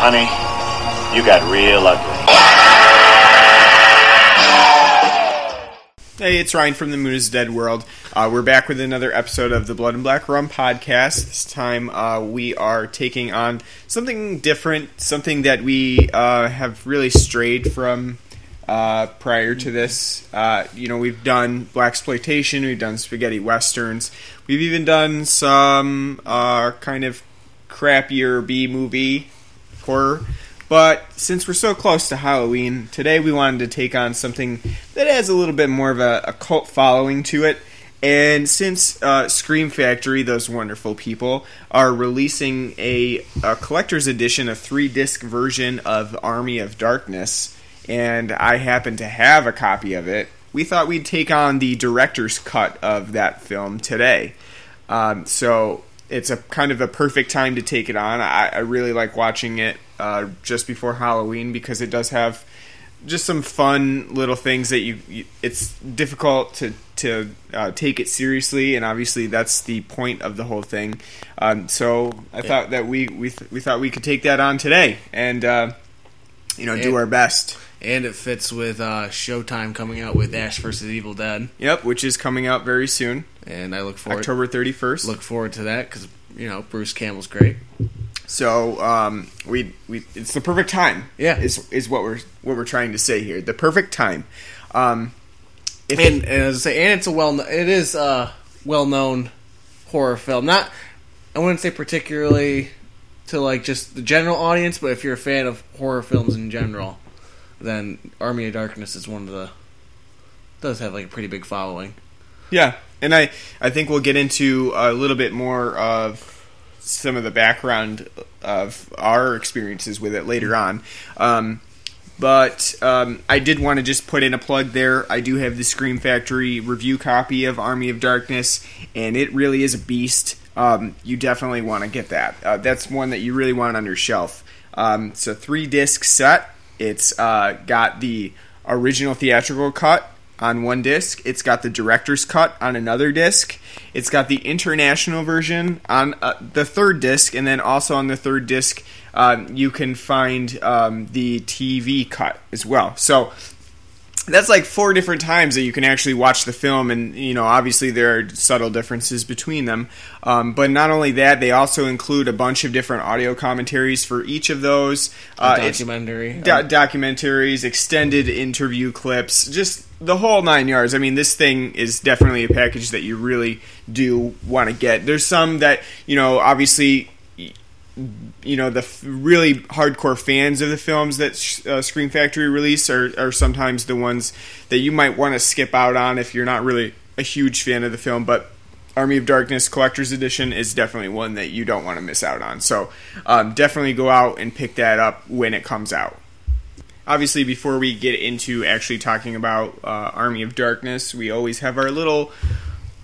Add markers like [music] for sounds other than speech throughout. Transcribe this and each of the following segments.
Honey, you got real ugly. Hey, it's Ryan from the Moon is Dead World. Uh, we're back with another episode of the Blood and Black Rum podcast. This time uh, we are taking on something different, something that we uh, have really strayed from uh, prior to this. Uh, you know, we've done blaxploitation, we've done spaghetti westerns, we've even done some uh, kind of crappier B movie horror. But since we're so close to Halloween, today we wanted to take on something that has a little bit more of a, a cult following to it. And since uh, Scream Factory, those wonderful people, are releasing a, a collector's edition, a three disc version of Army of Darkness, and I happen to have a copy of it, we thought we'd take on the director's cut of that film today. Um, so it's a kind of a perfect time to take it on. I, I really like watching it uh, just before Halloween because it does have just some fun little things that you. you it's difficult to to uh, take it seriously, and obviously that's the point of the whole thing. Um, so I thought that we we th- we thought we could take that on today, and uh, you know do our best. And it fits with uh, Showtime coming out with Ash vs. Evil Dead, Yep, which is coming out very soon, and I look forward October thirty first. look forward to that because you know Bruce Campbell's great. So um, we we it's the perfect time. Yeah. is is what we're what we're trying to say here. The perfect time. Um, if And, and as I say, and it's a well it is a well known horror film. Not I wouldn't say particularly to like just the general audience, but if you're a fan of horror films in general, then Army of Darkness is one of the does have like a pretty big following. Yeah, and I I think we'll get into a little bit more of some of the background of our experiences with it later on. Um, but um, I did want to just put in a plug there. I do have the Scream Factory review copy of Army of Darkness, and it really is a beast. Um, you definitely want to get that. Uh, that's one that you really want on your shelf. Um, it's a three disc set. It's uh, got the original theatrical cut on one disc. It's got the director's cut on another disc. It's got the international version on uh, the third disc, and then also on the third disc, um, you can find um, the TV cut as well. So that's like four different times that you can actually watch the film, and you know, obviously there are subtle differences between them. Um, but not only that, they also include a bunch of different audio commentaries for each of those. Uh, documentary. do- documentaries, extended interview clips, just the whole nine yards. I mean, this thing is definitely a package that you really do want to get. There's some that you know, obviously. You know the f- really hardcore fans of the films that sh- uh, Scream Factory release are, are sometimes the ones that you might want to skip out on if you're not really a huge fan of the film. But Army of Darkness Collector's Edition is definitely one that you don't want to miss out on. So um, definitely go out and pick that up when it comes out. Obviously, before we get into actually talking about uh, Army of Darkness, we always have our little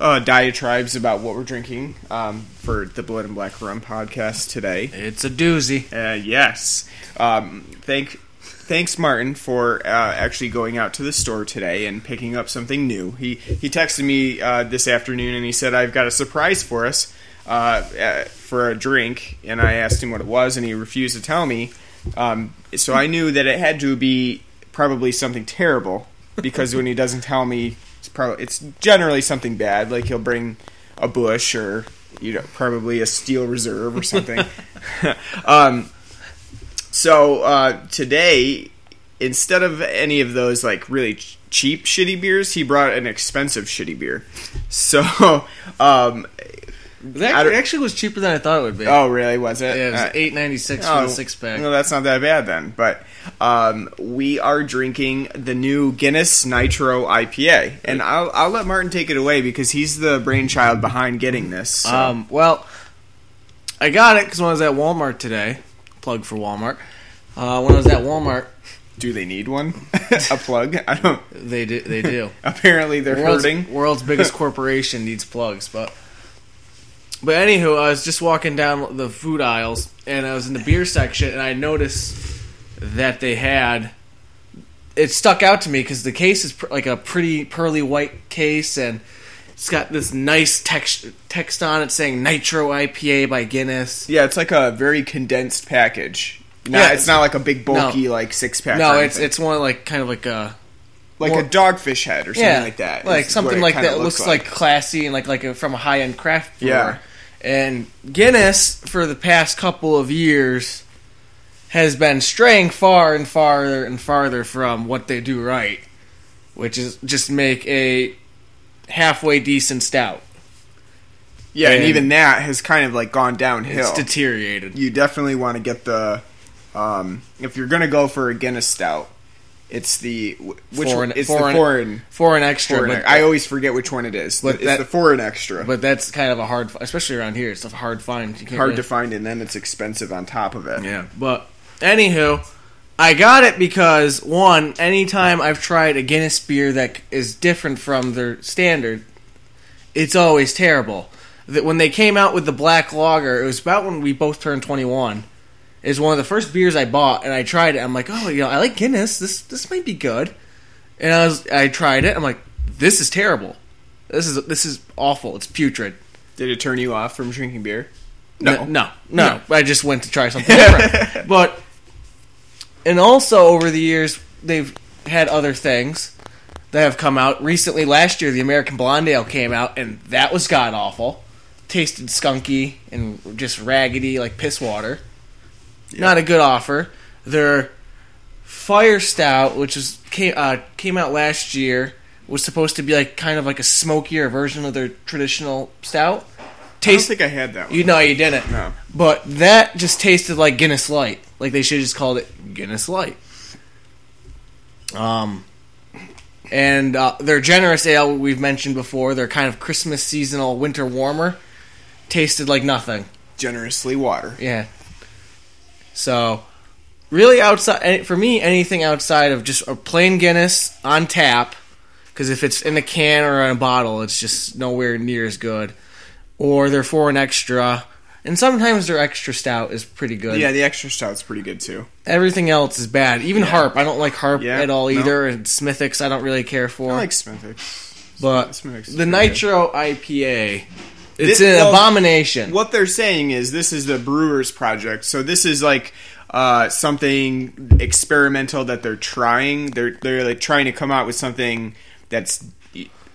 uh, diatribes about what we're drinking um, for the Blood and Black Rum podcast today. It's a doozy. Uh, yes. Um, thank, thanks, Martin, for uh, actually going out to the store today and picking up something new. He he texted me uh, this afternoon and he said, "I've got a surprise for us uh, uh, for a drink." And I asked him what it was, and he refused to tell me. Um, so I knew that it had to be probably something terrible because when he doesn't tell me, it's probably it's generally something bad. Like he'll bring a Busch or you know probably a steel reserve or something. [laughs] [laughs] um, so uh, today, instead of any of those like really ch- cheap shitty beers, he brought an expensive shitty beer. So, [laughs] um, That actually was cheaper than I thought it would be. oh really? Was it? yeah, it was Uh, eight ninety six oh, for the six pack. No, that's not that bad then. But um, we are drinking the new Guinness Nitro IPA, and I'll I'll let Martin take it away because he's the brainchild behind getting this. So. Um, well, I got it because when I was at Walmart today, plug for Walmart. Uh, when I was at Walmart, do they need one? [laughs] a plug? I don't. they do. They do. [laughs] Apparently, they're world's, hurting. world's biggest corporation needs plugs, but but anywho, I was just walking down the food aisles and I was in the beer section and I noticed that they had it stuck out to me because the case is pr- like a pretty pearly white case and it's got this nice text text on it saying Nitro IPA by Guinness. Yeah, it's like a very condensed package. Nah, Yeah, it's not like a big bulky like six pack. no, it's it's more like kind of like a like more- a dogfish head or something yeah, like that. like something like that looks like. classy and like like a, from a high end craft brewer. Yeah. And Guinness for the past couple of years has been straying far and farther and farther from what they do right, which is just make a halfway decent stout. yeah, and, and- even that has kind of like gone downhill. It's deteriorated. you definitely want to get the um, if you're gonna go for a Guinness stout, it's the wh- which Foreign- one? It's foreign- the foreign. For an extra, foreign but I always forget which one it is. But it's that- the foreign extra. but that's kind of a hard, especially around here. It's a hard find. Hard really- to find, and then it's expensive on top of it. Yeah, but anywho, I got it because one, anytime I've tried a Guinness beer that is different from their standard, it's always terrible. That when they came out with the black lager, it was about when we both turned twenty one. Is one of the first beers I bought, and I tried it. I'm like, oh, you know, I like Guinness. This this might be good. And I was, I tried it. I'm like, this is terrible. This is this is awful. It's putrid. Did it turn you off from drinking beer? No, no, no. I just went to try something different. [laughs] but and also over the years, they've had other things that have come out. Recently, last year, the American Blonde Ale came out, and that was god awful. Tasted skunky and just raggedy, like piss water. Not a good offer. Their Fire Stout, which is came uh, came out last year, was supposed to be like kind of like a smokier version of their traditional stout. I don't Taste think I had that one. you know you didn't. No. But that just tasted like Guinness Light. Like they should have just called it Guinness Light. Um, and uh, their generous ale we've mentioned before. They're kind of Christmas seasonal winter warmer. Tasted like nothing. Generously water. Yeah. So, really, outside for me, anything outside of just a plain Guinness on tap, because if it's in a can or in a bottle, it's just nowhere near as good. Or they're Foreign Extra, and sometimes their extra stout is pretty good. Yeah, the extra stout's pretty good too. Everything else is bad. Even Harp, I don't like Harp Yeah, at all no. either. And Smithwick's, I don't really care for. I like Smithwick. but the Nitro IPA, it's This- an well, abomination. What they're saying is this is the Brewers Project. So this is like uh, something experimental that they're trying. They're they're like trying to come out with something that's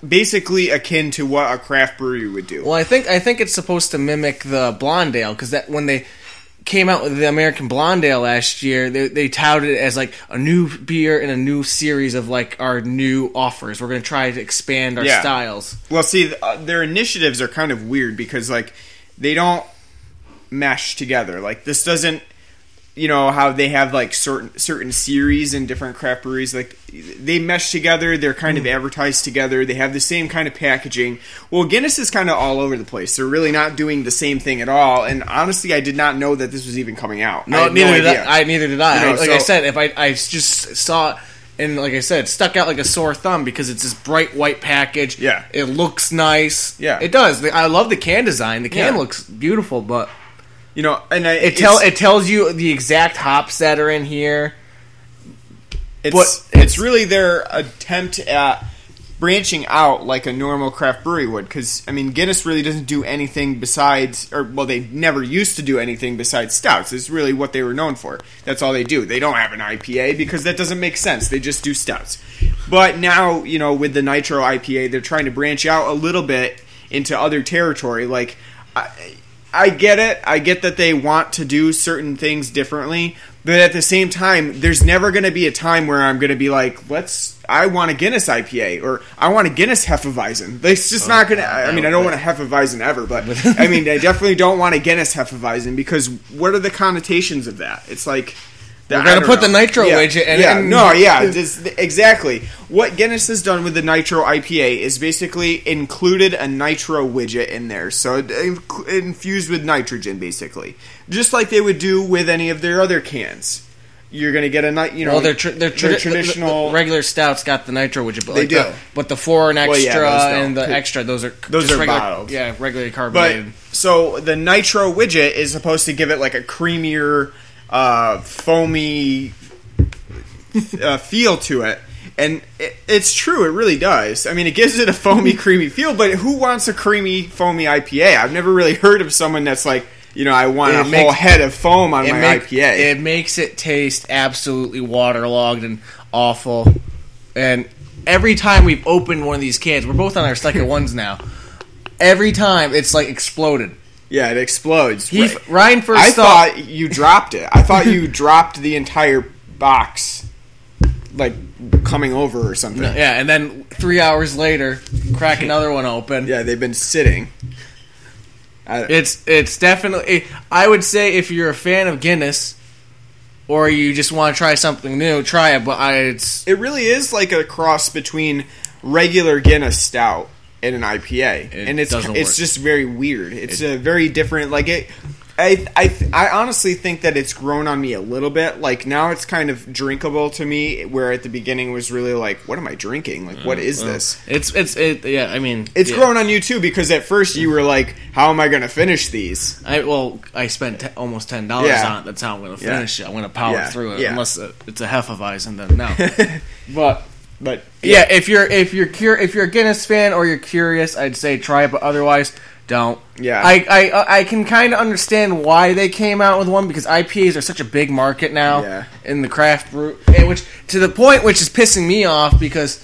basically akin to what a craft brewery would do. Well, I think I think it's supposed to mimic the Blonde Ale because that when they came out with the American Blonde Ale last year, they, they touted it as like a new beer in a new series of like our new offers. We're going to try to expand our Yeah. styles. Well, see, uh, their initiatives are kind of weird because like they don't mesh together. Like this doesn't, you know, how they have like certain certain series and different craft breweries. Like they mesh together. They're kind of mm. advertised together. They have the same kind of packaging. Well, Guinness is kind of all over the place. They're really not doing the same thing at all. And honestly, I did not know that this was even coming out. I No, neither did idea. I. I. Neither did I. You know, I- like I said, if I I just saw. And like I said, stuck out like a sore thumb because it's this bright white package. Yeah. it looks nice. Yeah. it does. I love the can design. The can Yeah. looks beautiful, but You know, and I, it tell it tells you the exact hops that are in here. It's But it's, really their attempt at branching out like a normal craft brewery would. Because I mean, Guinness really doesn't do anything besides, or well, they never used to do anything besides stouts. Is really what they were known for. That's all they do. They don't have an IPA because that doesn't make sense. They just do stouts. But now, you know, with the Nitro IPA, they're trying to branch out a little bit into other territory. Like. I, I get it. I get that they want to do certain things differently, but at the same time, there's never going to be a time where I'm going to be like, "Let's." I want a Guinness IPA or I want a Guinness Hefeweizen. It's just oh, not going to. I mean, I don't want a Hefeweizen ever, but [laughs] I mean, I definitely don't want a Guinness Hefeweizen because what are the connotations of that? It's like. We're gonna put the nitro yeah, widget in Yeah, and- no, [laughs] yeah, just, exactly. What Guinness has done with the Nitro IPA is basically included a nitro widget in there, so infused with nitrogen, basically, just like they would do with any of their other cans. You're gonna get a night, you know, Well, their, tr- their, their tradi- traditional. the- the regular stouts got the nitro widget, but They like do. The, but the four and Well, extra yeah, and the extra, those are Those are regular, bottled. Yeah, regularly but carbonated. so the nitro widget is supposed to give it like a creamier, uh, foamy uh, feel to it. And it, it's true, it really does. I mean, it gives it a foamy, [laughs] creamy feel, but who wants a creamy, foamy IPA? I've never really heard of someone that's like, you know I want It a whole head of foam on my make- IPA. it makes it taste absolutely waterlogged and awful. And every time we've opened one of these cans, we're both on our second [laughs] ones now. Every time it's like exploded. Yeah, it explodes. Right. Ryan first I thought, thought you dropped it. I thought you [laughs] dropped the entire box, like coming over or something. yeah, and then three hours later, crack another one open. Yeah, they've been sitting. I, It's it's definitely. I would say if you're a fan of Guinness, or you just want to try something new, try it. But I, it's it really is like a cross between regular Guinness Stout and an IPA, It and it's it's work. just very weird. It's a very different. Like it, I I I honestly think that it's grown on me a little bit. Like now it's kind of drinkable to me, where at the beginning it was really like, what am I drinking? Like what mm, is this? it's it's it. Yeah, I mean, It's yeah. grown on you too because at first you were like, "How am I going to finish these?" I well, I spent te- almost ten dollars Yeah. on it. That's how I'm going to Yeah. finish it. I'm going to power Yeah. through it, Yeah. unless it's a Hefeweizen. Then no. [laughs] but But yeah, if you're if you're cur- if you're a Guinness fan or you're curious, I'd say try it. But otherwise, don't. Yeah. I I I can kind of understand why they came out with one because IPAs are such a big market now Yeah. in the craft brew, which to the point which is pissing me off because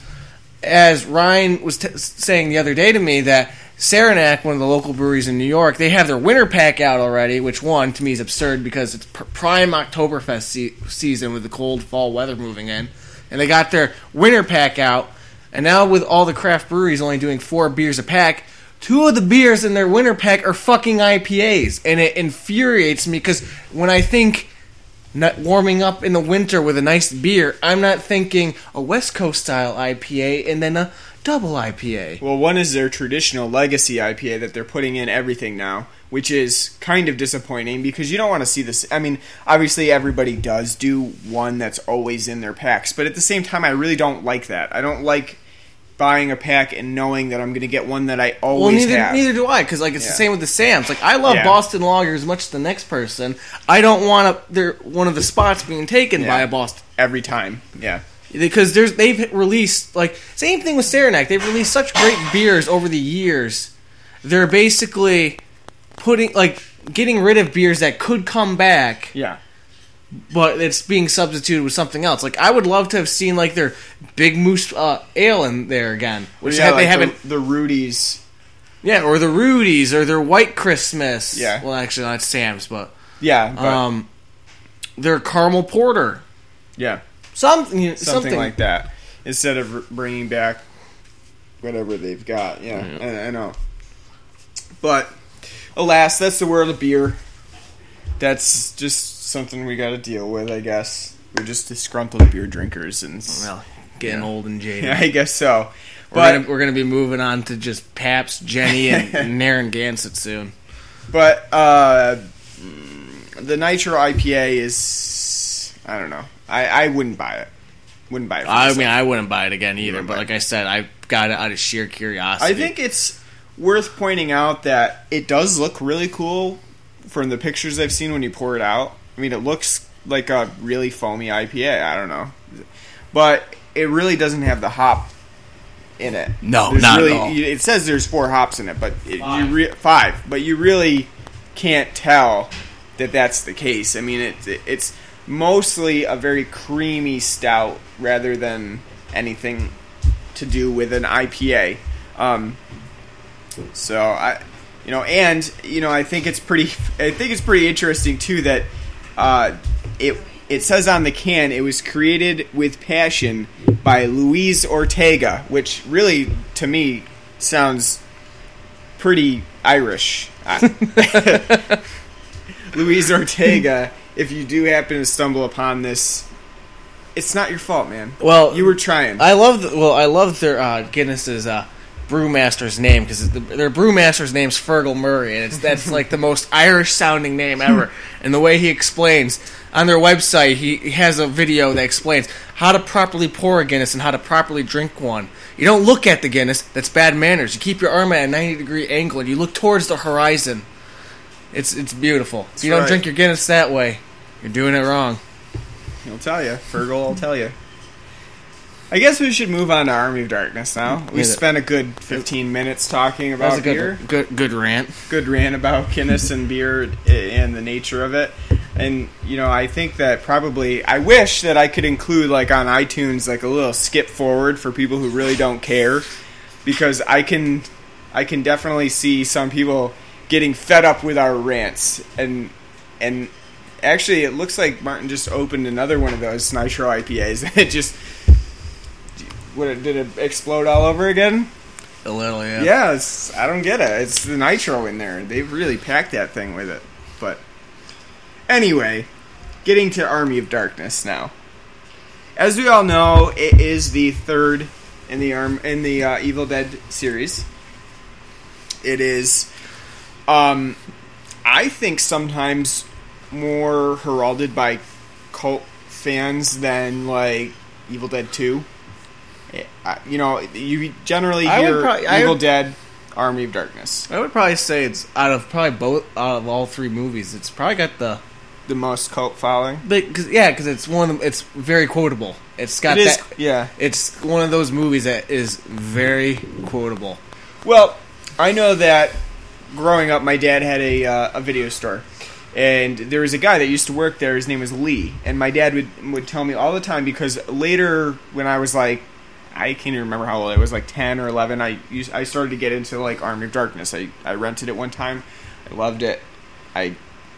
as Ryan was t- saying the other day to me that Saranac, one of the local breweries in New York, they have their winter pack out already, which one to me is absurd because it's pr- prime Oktoberfest se- season with the cold fall weather moving in, and they got their winter pack out, and now with all the craft breweries only doing four beers a pack. Two of the beers in their winter pack are fucking IPAs, and it infuriates me because when I think not warming up in the winter with a nice beer, I'm not thinking a West Coast style IPA and then a double IPA. Well, one is their traditional legacy IPA that they're putting in everything now, which is kind of disappointing because you don't want to see this. I mean, obviously everybody does do one that's always in their packs, but at the same time, I really don't like that. I don't like buying a pack and knowing that I'm going to get one that I Well, always neither have. neither do I, because like it's Yeah. the same with the Sams. Like I love Yeah. Boston Lager as much as the next person. I don't want a, they're one of the spots being taken by a Boston Every time, yeah. Because there's they've released like same thing with Saranac. They've released such great beers over the years. They're basically putting like getting rid of beers that could come back Yeah. but it's being substituted with something else. Like I would love to have seen like their Big Moose uh, Ale in there again, which yeah, ha- they like haven't. The, the Rudy's. Yeah, or the Rudies or their White Christmas. Yeah. Well, actually, not Sam's, but Yeah, but, um, their Caramel Porter. yeah. Something, you know, something, something, like that instead of bringing back whatever they've got. Yeah, I, I know. But alas, that's the world of beer. That's just something we got to deal with, I guess. We're just disgruntled beer drinkers, and Well, getting Yeah. old and jaded. yeah, [laughs] I guess so. We're But gonna, we're gonna be moving on to just Pabst, Genny, and [laughs] Narragansett soon. but uh, the Nitro IPA is I don't know. I, I wouldn't buy it. Wouldn't buy it. For I mean, I wouldn't buy it again either. But like I said, I got it out of sheer curiosity. I think it's worth pointing out that it does look really cool from the pictures I've seen when you pour it out. I mean, it looks like a really foamy IPA. I don't know, but it really doesn't have the hop in it. No, There's not at really, all. you- It says there's four hops in it, but it, you Five. re- five. But you really can't tell that that's the case. I mean, it, it's mostly a very creamy stout rather than anything to do with an IPA. Um, so I, you know, and you know, I think it's pretty. [laughs] I think it's pretty interesting too that uh, it it says on the can it was created with passion by Luis Ortega, which really to me sounds pretty Irish. [laughs] [laughs] Luis Ortega. If you do happen to stumble upon this, it's not your fault, man. Well, You were trying. I love the, well, I love their uh, Guinness's uh, brewmaster's name because the, their brewmaster's name's Fergal Murray, and it's that's like the most [laughs] Irish sounding name ever. [laughs] and the way he explains on their website, he, he has a video that explains how to properly pour a Guinness and how to properly drink one. You don't look at the Guinness; that's bad manners. You keep your arm at a ninety degree angle and you look towards the horizon. It's it's beautiful. If you don't right. drink your Guinness that way, you're doing it wrong. He'll tell you. Fergal I'll tell you. I guess we should move on to Army of Darkness now. We spent a good 15 minutes talking about a beer. good, good, good rant. Good rant about Guinness and beer and the nature of it. And you know, I think that probably I wish that I could include like on iTunes like a little skip forward for people who really don't care because I can I can definitely see some people getting fed up with our rants and and actually it looks like Martin just opened another one of those nitro IPAs [laughs] and it just what it, did it explode all over again? A little, yeah. Yeah, I don't get it. It's the nitro in there. They've really packed that thing with it. But anyway, getting to Army of Darkness now. As we all know, it is the third in the arm in the uh, Evil Dead series. It is, um, I think sometimes more heralded by cult fans than like Evil Dead Two. Uh, You know, you generally I hear probably- Evil would- Dead, Army of Darkness, I would probably say it's out of probably both out of all three movies. It's probably got the the most cult following. But cause, yeah, because it's one of them. It's very quotable. It's got It is, that. yeah. It's one of those movies that is very quotable. Well, I know that growing up, my dad had a uh, a video store, and there was a guy that used to work there. His name was Lee, and my dad would would tell me all the time because later when I was like, I can't even remember how old I was, like ten or eleven. I used, I started to get into like Army of Darkness. I I rented it one time. I loved it. I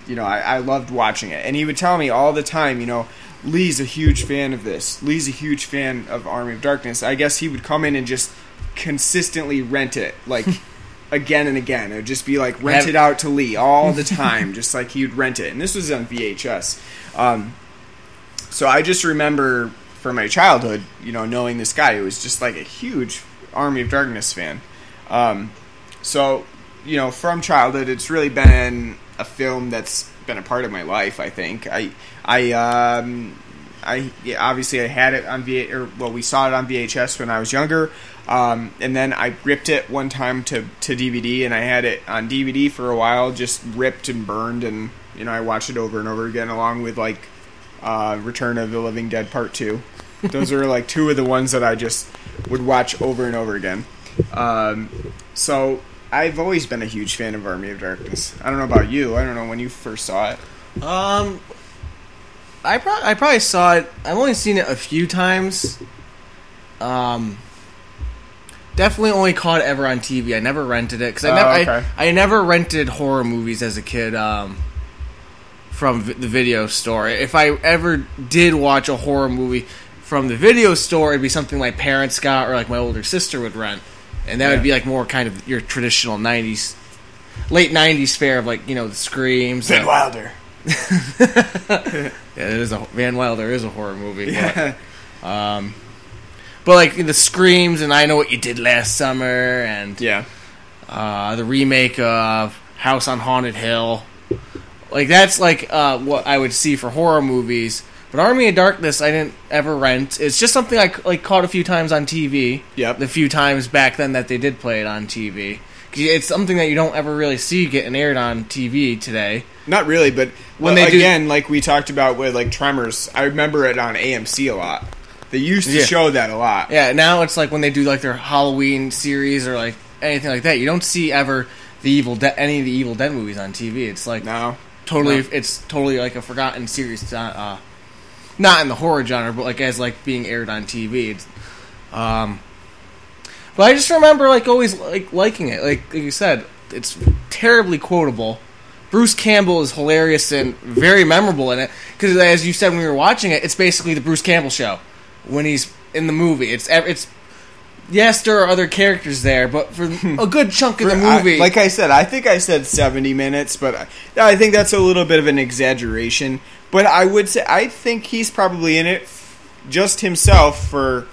you know I, I loved watching it, and he would tell me all the time, you know. Lee's a huge fan of this. Lee's a huge fan of Army of Darkness. I guess he would come in and just consistently rent it, like [laughs] again and again. It would just be like rented out to Lee all the time, just like he would rent it. And this was on VHS. Um, so I just remember from my childhood, you know, knowing this guy who was just like a huge Army of Darkness fan. Um, so, you know, from childhood, it's really been a film that's been a part of my life. I think I, I, um, I yeah, obviously I had it on V or well, we saw it on VHS when I was younger, um, and then I ripped it one time to to DVD, and I had it on DVD for a while, just ripped and burned, and you know I watched it over and over again, along with like uh, Return of the Living Dead Part Two. Those are like two of the ones that I just would watch over and over again. Um, so I've always been a huge fan of Army of Darkness. I don't know about you. I don't know when you first saw it. Um, I pro- I probably saw it. I've only seen it a few times. Um, definitely only caught it ever on TV. I never rented it because I Oh, never okay. I, I never rented horror movies as a kid. Um, from vi- the video store. If I ever did watch a horror movie from the video store, it'd be something my parents got or like my older sister would rent, and that Yeah. would be like more kind of your traditional '90s, late '90s fare of like you know the screams. the- Wilder. [laughs] yeah, it is a Van Wilder is a horror movie. But, um, but like the screams and I know what you did last summer and Yeah. uh, the remake of House on Haunted Hill, like that's like uh, what I would see for horror movies. But Army of Darkness, I didn't ever rent. It's just something I like caught a few times on TV. Yep. The few times back then that they did play it on TV. It's something that you don't ever really see getting aired on TV today. Not really, but When when they do- again, like we talked about with like Tremors, I remember it on AMC a lot. They used to Yeah. show that a lot. Yeah, now it's like when they do like their Halloween series or like anything like that, you don't see ever the Evil Dead any of the Evil Dead movies on TV. It's like No. totally, No. it's totally like a forgotten series. It's Not, uh, not in the horror genre, but like as like being aired on TV. It's, um, but I just remember like always like liking it. Like, like you said, it's terribly quotable. Bruce Campbell is hilarious and very memorable in it because, as you said when we were watching it, it's basically the Bruce Campbell show when he's in the movie. It's it's yes, there are other characters there, but for hmm. a good chunk of the I- movie, like I said, I think I said 70 minutes, but I, I think that's a little bit of an exaggeration. But I would say, I think he's probably in it just himself for,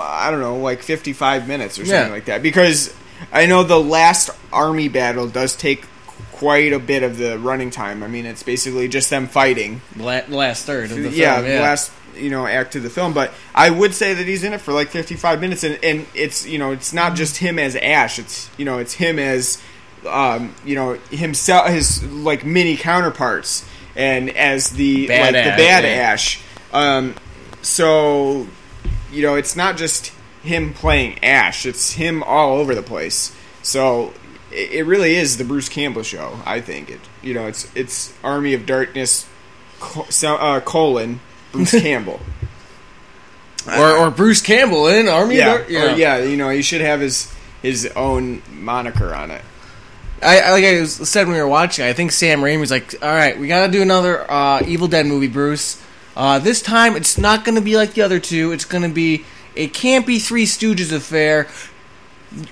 I don't know, like 55 minutes or something Yeah. like that. Because I know the last army battle does take quite a bit of the running time. I mean, it's basically just them fighting. la- the last third of the yeah, film, the last you know act of the film. But I would say that he's in it for like fifty five minutes, and and it's you know it's not just him as Ash. It's you know it's him as um, you know himself his like mini counterparts, and as the Bad like Ash, the bad yeah. Ash. Um, so you know, it's not just him playing Ash; it's him all over the place. So it, it really is the Bruce Campbell show. I think it. You know, it's it's Army of Darkness, co- so- uh, colon Bruce [laughs] Campbell. or, or Bruce Campbell in Army. yeah, or yeah, you know, he should have his his own moniker on it. I, I like I said when we were watching. I think Sam Raimi's like, "All right, we got to do another uh, Evil Dead movie, Bruce. Uh, this time, it's not going to be like the other two. It's going to be it can't be Three Stooges affair.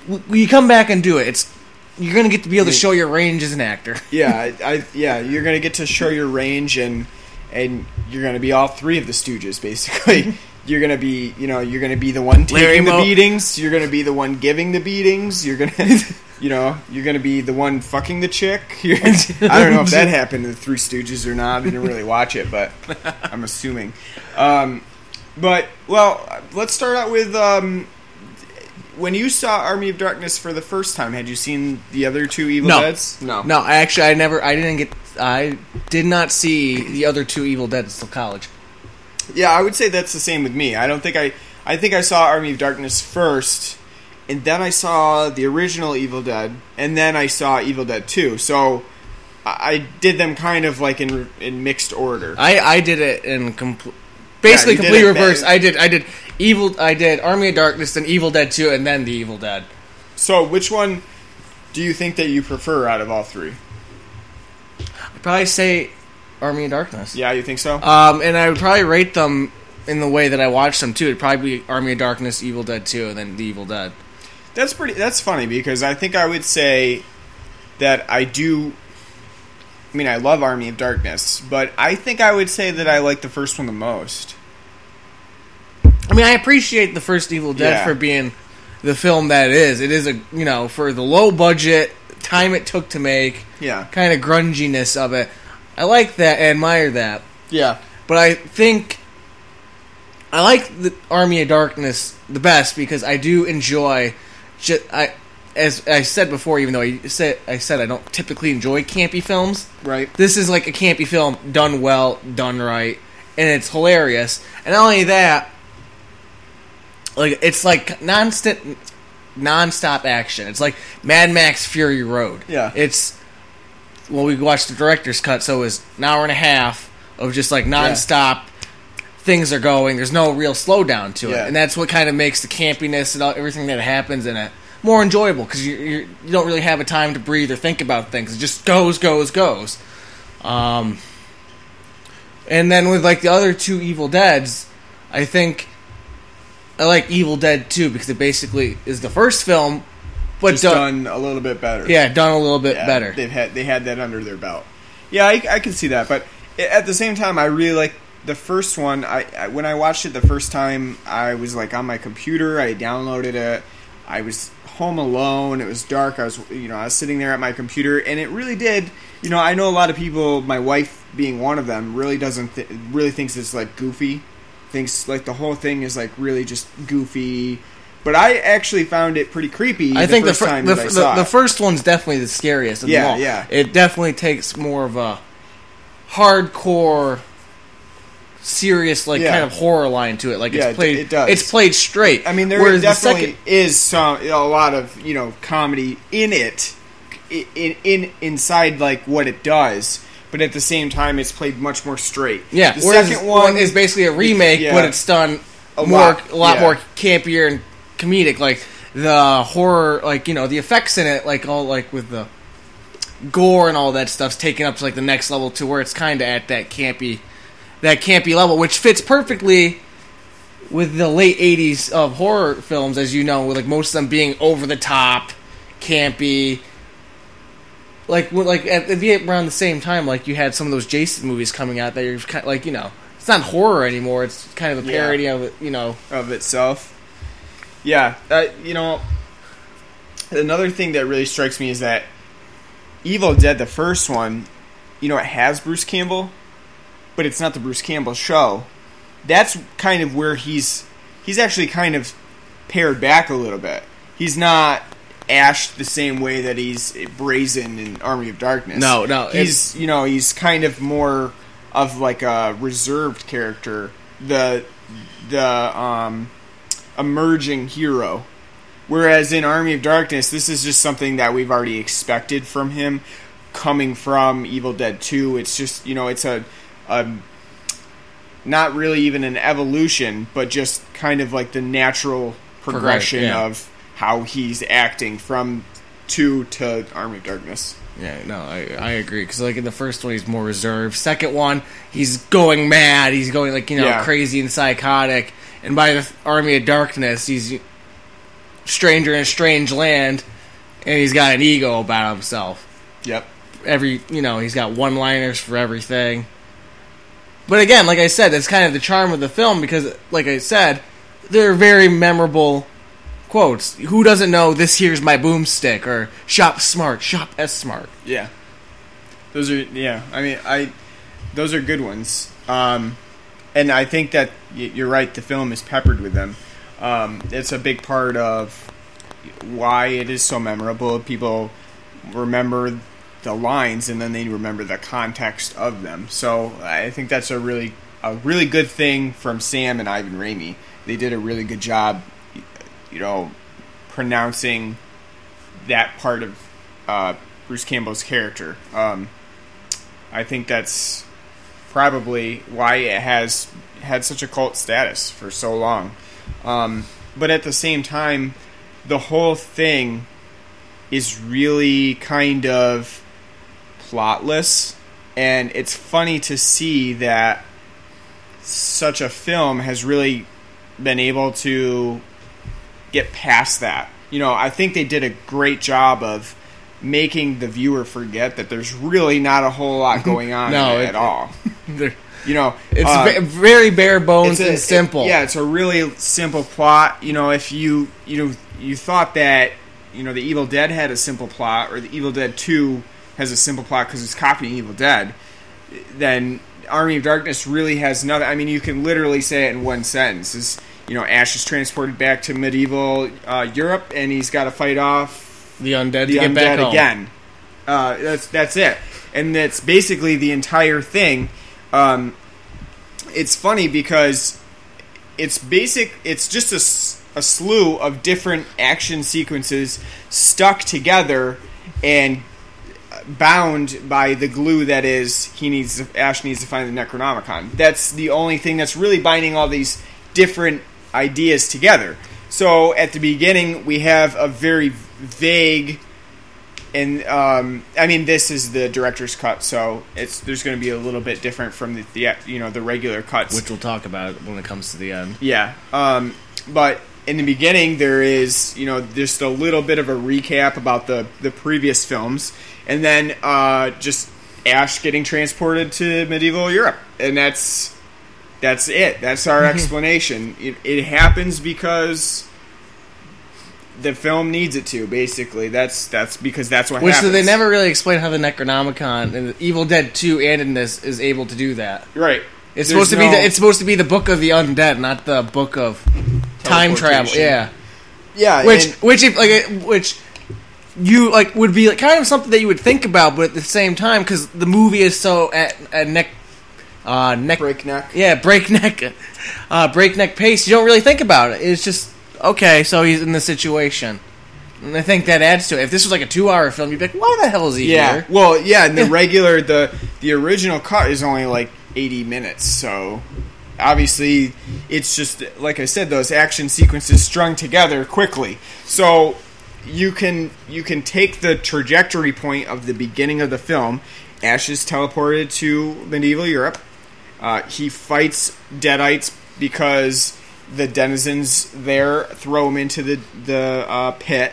W- you come back and do it? It's you're going to get to be able to show your range as an actor. [laughs] Yeah, I, I yeah, you're gonna get to show your range and and you're gonna be all three of the Stooges basically. [laughs] You're gonna be, you know, you're gonna be the one taking Larry the Mo- beatings. You're gonna be the one giving the beatings. You're gonna, [laughs] you know, you're gonna be the one fucking the chick. [laughs] You're, I don't know if that happened in the Three Stooges or not. I didn't really watch it, but [laughs] I'm assuming. Um, but well, let's start out with um, when you saw Army of Darkness for the first time. Had you seen the other two Evil No. Deads? No, No, I actually I never I didn't get I did not see the other two Evil Dead until college. Yeah, I would say that's the same with me. I don't think I. I think I saw Army of Darkness first, and then I saw the original Evil Dead, and then I saw Evil Dead Two. So I did them kind of like in in mixed order. I I did it in complete basically did complete reverse. bad. I did I did Evil I did Army of Darkness then Evil Dead 2 and then the Evil Dead. So which one do you think that you prefer out of all three? I'd probably say Army of Darkness. Yeah, you think so? Um, and I would probably rate them in the way that I watched them too. It'd probably be Army of Darkness, Evil Dead 2, and then the Evil Dead. That's pretty. That's funny because I think I would say that I do. I mean, I love Army of Darkness, but I think I would say that I like the first one the most. I mean, I appreciate the first Evil Dead Yeah. for being the film that it is. It is a you know for the low budget time it took to make, Yeah. kind of grunginess of it. I like that. I admire that. Yeah. But I think I like the Army of Darkness the best because I do enjoy. Just, I as I said before, even though I said I said I don't typically enjoy campy films. Right. This is like a campy film done well, done right, and it's hilarious. And not only that, like it's like non-stop, non-stop action. It's like Mad Max Fury Road. Yeah. It's well, we watched the director's cut, so it was an hour and a half of just like non-stop. Things are going. There's no real slowdown to it, Yeah. and that's what kind of makes the campiness and all, everything that happens in it more enjoyable because you you're, you don't really have a time to breathe or think about things. It just goes, goes, goes. Um, and then with like the other two Evil Deads, I think I like Evil Dead 2 because it basically is the first film, but done, done a little bit better. yeah, done a little bit Yeah, better. They've had they had that under their belt. Yeah, I, I can see that, but at the same time, I really like the first one. I, I when I watched it the first time, I was like on my computer. I downloaded it. I was home alone. It was dark. I was you know I was sitting there at my computer, and it really did. You know, I know a lot of people. My wife being one of them, really doesn't th- really thinks it's like goofy. Thinks like the whole thing is like really just goofy. But I actually found it pretty creepy. I the think the, first fir- time the, I the, the first one's definitely the scariest of Yeah, them all. yeah. It definitely takes more of a hardcore, serious, like Yeah. kind of horror line to it. Like Yeah, it's played, it does. it's played straight. I mean, there Whereas the definitely second- is some a lot of you know comedy in it, in, in inside like what it does, but at the same time, it's played much more straight. Yeah, the whereas second one is basically a remake, yeah. but it's done A more, lot, a lot more campier and comedic. Like the horror, like you know, the effects in it, like all like with the gore and all that stuff's taken up to like the next level to where it's kind of at that campy, that campy level, which fits perfectly with the late '80s of horror films, as you know, with like most of them being over the top, campy. Like, like at the around the same time, like you had some of those Jason movies coming out that you're kind of like, you know, it's not horror anymore. It's kind of a Yeah. parody of it, you know. of itself. Yeah, uh, you know, another thing that really strikes me is that Evil Dead, the first one, you know, it has Bruce Campbell, but it's not the Bruce Campbell show. That's kind of where he's he's actually kind of pared back a little bit. He's not Ash the same way that he's brazen in Army of Darkness. No, no, he's you know he's kind of more of like a reserved character. The the um emerging hero. Whereas in Army of Darkness, this is just something that we've already expected from him, coming from Evil Dead Two. It's just you know it's a, a not really even an evolution, but just kind of like the natural progression yeah. of how he's acting from two to Army of Darkness. Yeah, no, I, I agree. Because, like, in the first one, he's more reserved. Second one, he's going mad. He's going, like, you know, Yeah. crazy and psychotic. And by the Army of Darkness, he's stranger in a strange land. And he's got an ego about himself. Yep. Every, you know, he's got one liners for everything. But again, like I said, that's kind of the charm of the film because, like I said, they're very memorable quotes. Who doesn't know this here's my boomstick or shop smart, shop S-Mart? Yeah. Those are yeah. I mean, I those are good ones. Um, and I think that you're right. The film is peppered with them. Um, it's a big part of why it is so memorable. People remember the lines and then they remember the context of them. So I think that's a really a really good thing from Sam and Ivan Raimi. They did a really good job, you know, pronouncing that part of uh, Bruce Campbell's character. Um, I think that's probably why it has had such a cult status for so long. Um, but at the same time, the whole thing is really kind of plotless, and it's funny to see that such a film has really been able to get past that. You know, I think they did a great job of making the viewer forget that there's really not a whole lot [laughs] going on No, it at all. [laughs] You know, It's uh, very bare bones a- and simple. it- yeah, it's a really simple plot. You know, if you you know you thought that you know the Evil Dead had a simple plot, or the Evil Dead Two has a simple plot because it's copying Evil Dead, then Army of Darkness really has nothing. I mean, you can literally say it in one sentence: is you know Ash is transported back to medieval uh, Europe, and he's got to fight off the undead the to get back undead home. again. Uh, that's that's it, and that's basically the entire thing. Um, it's funny because it's basic. It's just a, a slew of different action sequences stuck together and bound by the glue that is he needs to, Ash needs to find the Necronomicon. That's the only thing that's really binding all these different ideas together. So at the beginning we have a very vague and um, I mean this is the director's cut, so it's there's going to be a little bit different from the, the you know the regular cuts. which we'll talk about when it comes to the end. Yeah. Um, but in the beginning, there is, you know, just a little bit of a recap about the, the previous films, and then uh, just Ash getting transported to medieval Europe, and that's that's it. That's our explanation. It, it happens because the film needs it to. Basically, that's that's because that's what Which happens. they never really explain how the Necronomicon and the Evil Dead Two and in this is able to do that. right. It's There's supposed to be the it's supposed to be the book of the undead, not the book of time travel. Yeah, yeah, which which if like which you like would be like, kind of something that you would think about, but at the same time because the movie is so at, at neck uh neck breakneck. yeah [laughs] breakneck uh breakneck pace, you don't really think about it. It's just okay, so he's in the situation. And I think that adds to it. If this was like a two-hour film, you'd be like, "Why the hell is he Yeah. here?" Well, yeah, and the [laughs] regular the the original cut is only like 80 minutes, so obviously it's just like I said those action sequences strung together quickly. So you can you can take the trajectory point of the beginning of the film. Ash is teleported to medieval Europe. Uh, he fights deadites because the denizens there throw him into the the uh, pit.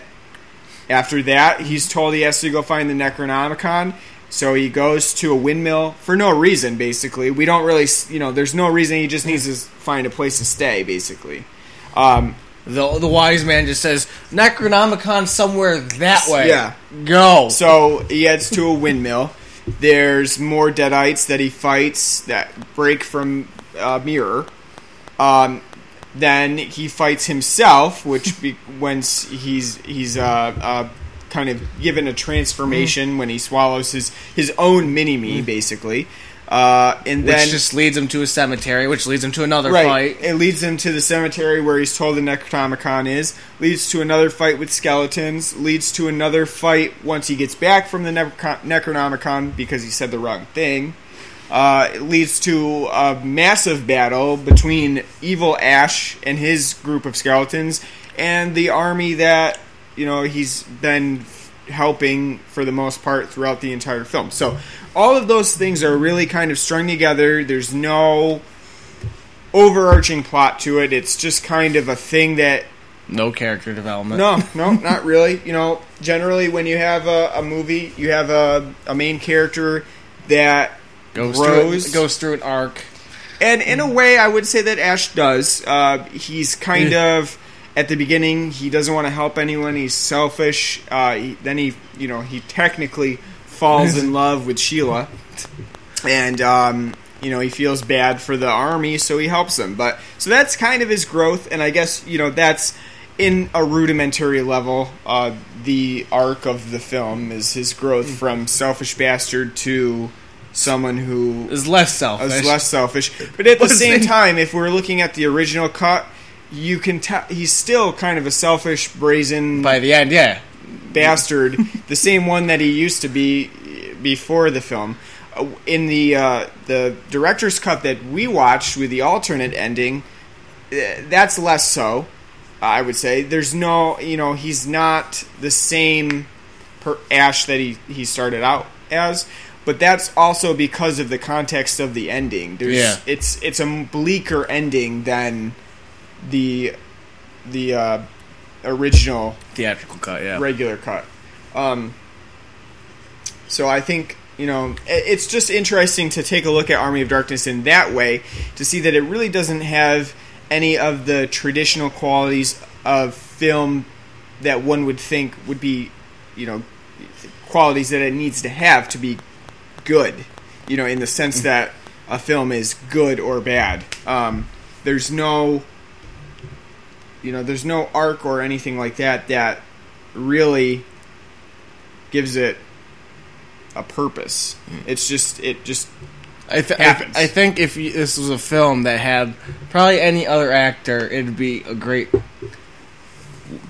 After that, he's told he has to go find the Necronomicon. So he goes to a windmill for no reason, basically. We don't really, you know, there's no reason. He just needs to find a place to stay, basically. Um, The the wise man just says Necronomicon somewhere that way. Yeah. go. so he heads to a windmill. There's more deadites that he fights that break from uh, Mirror. Um, then he fights himself, which be, once he's he's uh, uh, kind of given a transformation when he swallows his his own mini me, basically. Uh, and which just leads him to a cemetery, which leads him to another right, fight. it leads him to the cemetery where he's told the Necronomicon is. Leads to another fight with skeletons. Leads to another fight once he gets back from the Necro- Necronomicon because he said the wrong thing. Uh, it leads to a massive battle between evil Ash and his group of skeletons and the army that you know he's been helping for the most part throughout the entire film. So all of those things are really kind of strung together. There's no overarching plot to it. It's just kind of a thing that No character development. no, [laughs] no, not really. You know, generally when you have a, a movie, you have a, a main character that goes grows. through goes through an arc. And in a way, I would say that Ash does. Uh, he's kind of at the beginning. He doesn't want to help anyone. He's selfish. Uh, he, then he, you know, he technically falls in [laughs] love with Sheila, and um, you know he feels bad for the army, so he helps them. But so that's kind of his growth, and I guess you know that's in a rudimentary level. Uh, the arc of the film is his growth from selfish bastard to someone who Is less selfish. is less selfish. But at the same time, if we're looking at the original cut, you can tell he's still kind of a selfish, brazen By the end, yeah. Bastard, the same one that he used to be before the film. Uh, In the uh, the director's cut that we watched with the alternate ending, uh, that's less so. I would say there's no, you know, he's not the same per Ash that he he started out as, but that's also because of the context of the ending. There's, Yeah. it's it's a bleaker ending than the the uh, original Theatrical cut, yeah. regular cut. Um, so I think you know it's just interesting to take a look at Army of Darkness in that way to see that it really doesn't have any of the traditional qualities of film that one would think would be you know qualities that it needs to have to be good. You know, in the sense that a film is good or bad. Um, there's no you know, there's no arc or anything like that that really gives it a purpose. Hmm. It's just it just I, th- I, happens. I think if you, this was a film that had probably any other actor, it'd be a great,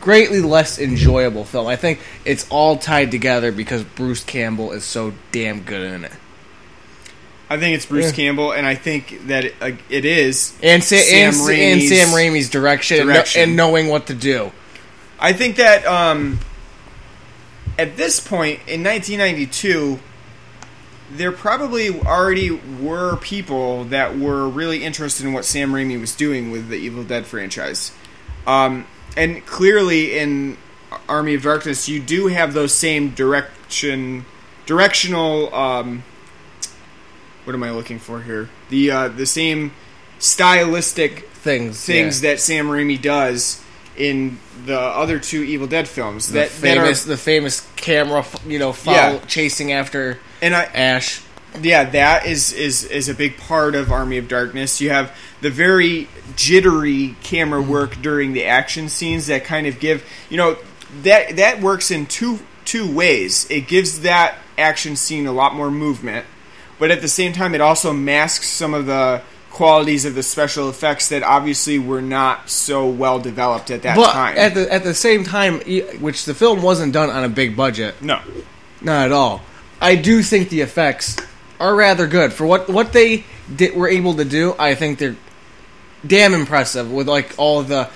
greatly less enjoyable film. I think it's all tied together because Bruce Campbell is so damn good in it, I think it's Bruce Yeah. Campbell, and I think that it, it is. and Sa- Sam and, Sa- and Sam Raimi's direction, and kno- And, knowing what to do. I think that um, at this point in 1992, there probably already were people that were really interested in what Sam Raimi was doing with the Evil Dead franchise. Um, and clearly in Army of Darkness, you do have those same direction, directional. Um, what am I looking for here? The uh, the same stylistic Things, things yeah. that Sam Raimi does in the other two Evil Dead films the that, famous, that the famous camera, you know, follow, Yeah. chasing after and I Ash. yeah that is is is a big part of Army of Darkness. You have the very jittery camera work during the action scenes that kind of give you know that that works in two two ways. It gives that action scene a lot more movement, but at the same time it also masks some of the qualities of the special effects that obviously were not so well developed at that But time. at the at the same time, which the film wasn't done on a big budget, no. Not at all. I do think the effects are rather good for what what they did, were able to do. I think they're damn impressive with like all the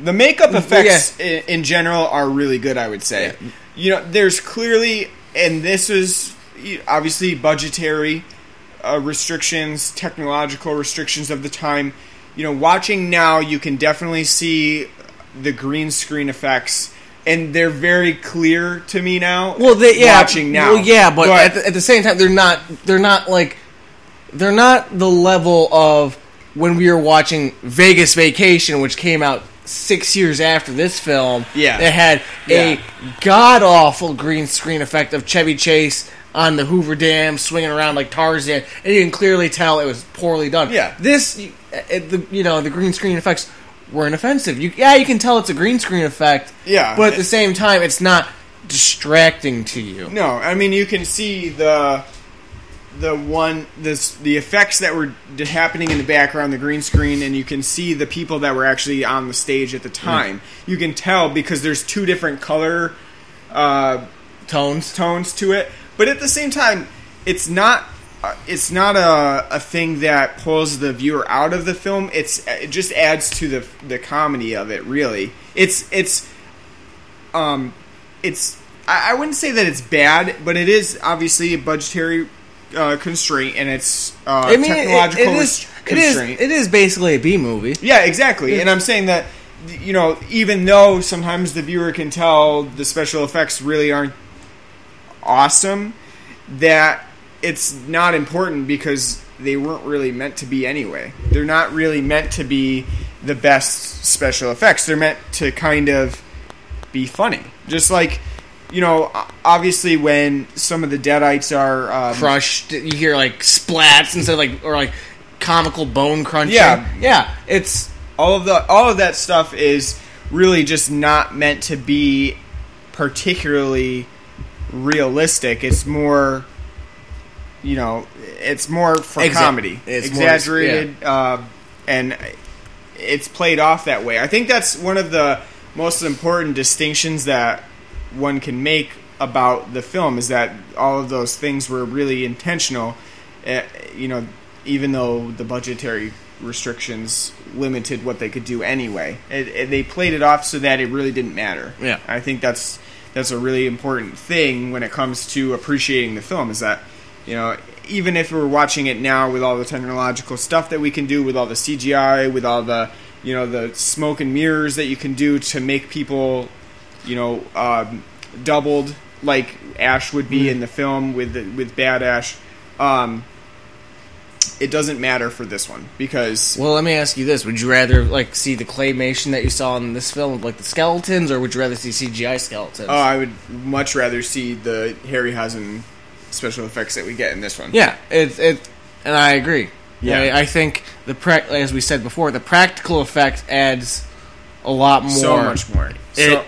The makeup effects in, in general are really good, I would say. You know, there's clearly, and this is obviously budgetary uh, restrictions, technological restrictions of the time. You know, watching now, you can definitely see the green screen effects, and they're very clear to me now. well, they yeah, watching now. Well, yeah, but, at, the, at the same time, they're not they're not like they're not the level of when we were watching Vegas Vacation, which came out six years after this film. Yeah. that had Yeah. a god awful green screen effect of Chevy Chase on the Hoover Dam swinging around like Tarzan, and you can clearly tell it was poorly done. Yeah. this you- uh, the you know the green screen effects weren't offensive. You yeah, you can tell it's a green screen effect. Yeah. but at the same time, it's not distracting to you. No, I mean you can see the the one this the effects that were happening in the background, the green screen, and you can see the people that were actually on the stage at the time. You can tell because there's two different color uh, Tones. tones to it, but at the same time, it's not. uh, It's not a, a thing that pulls the viewer out of the film. It's it just adds to the the comedy of it. Really, it's it's um it's I, I wouldn't say that it's bad, but it is obviously a budgetary uh, constraint and it's uh, I mean, technological it, res- is, it is. constraint. It is basically a B movie. Yeah, exactly. And I'm saying that you know, even though sometimes the viewer can tell the special effects really aren't awesome, that it's not important because they weren't really meant to be anyway. They're not really meant to be the best special effects. They're meant to kind of be funny. Just like you know, obviously when some of the deadites are um, Crushed. You hear like splats instead of like or like comical bone crunching. Yeah. yeah. It's all of the all of that stuff is really just not meant to be particularly realistic. It's more, you know, it's more for Exa- comedy, it's more- exaggerated, uh, and it's played off that way. I think that's one of the most important distinctions that one can make about the film is that all of those things were really intentional. Uh, you know, even though the budgetary restrictions limited what they could do anyway, it, it- they played it off so that it really didn't matter. Yeah. I think that's that's a really important thing when it comes to appreciating the film. Is that you know even if we're watching it now with all the technological stuff that we can do, with all the CGI, with all the you know the smoke and mirrors that you can do to make people you know um, doubled like Ash would be in the film with the, with Bad Ash. Um, it doesn't matter for this one because well. Let me ask you this: Would you rather like see the claymation that you saw in this film, like the skeletons, or would you rather see CGI skeletons? oh, I would much rather see the Harryhausen special effects that we get in this one. Yeah, it it, and I agree. Yeah. I, I think the prac as we said before, the practical effect adds a lot more. so much more. It, So,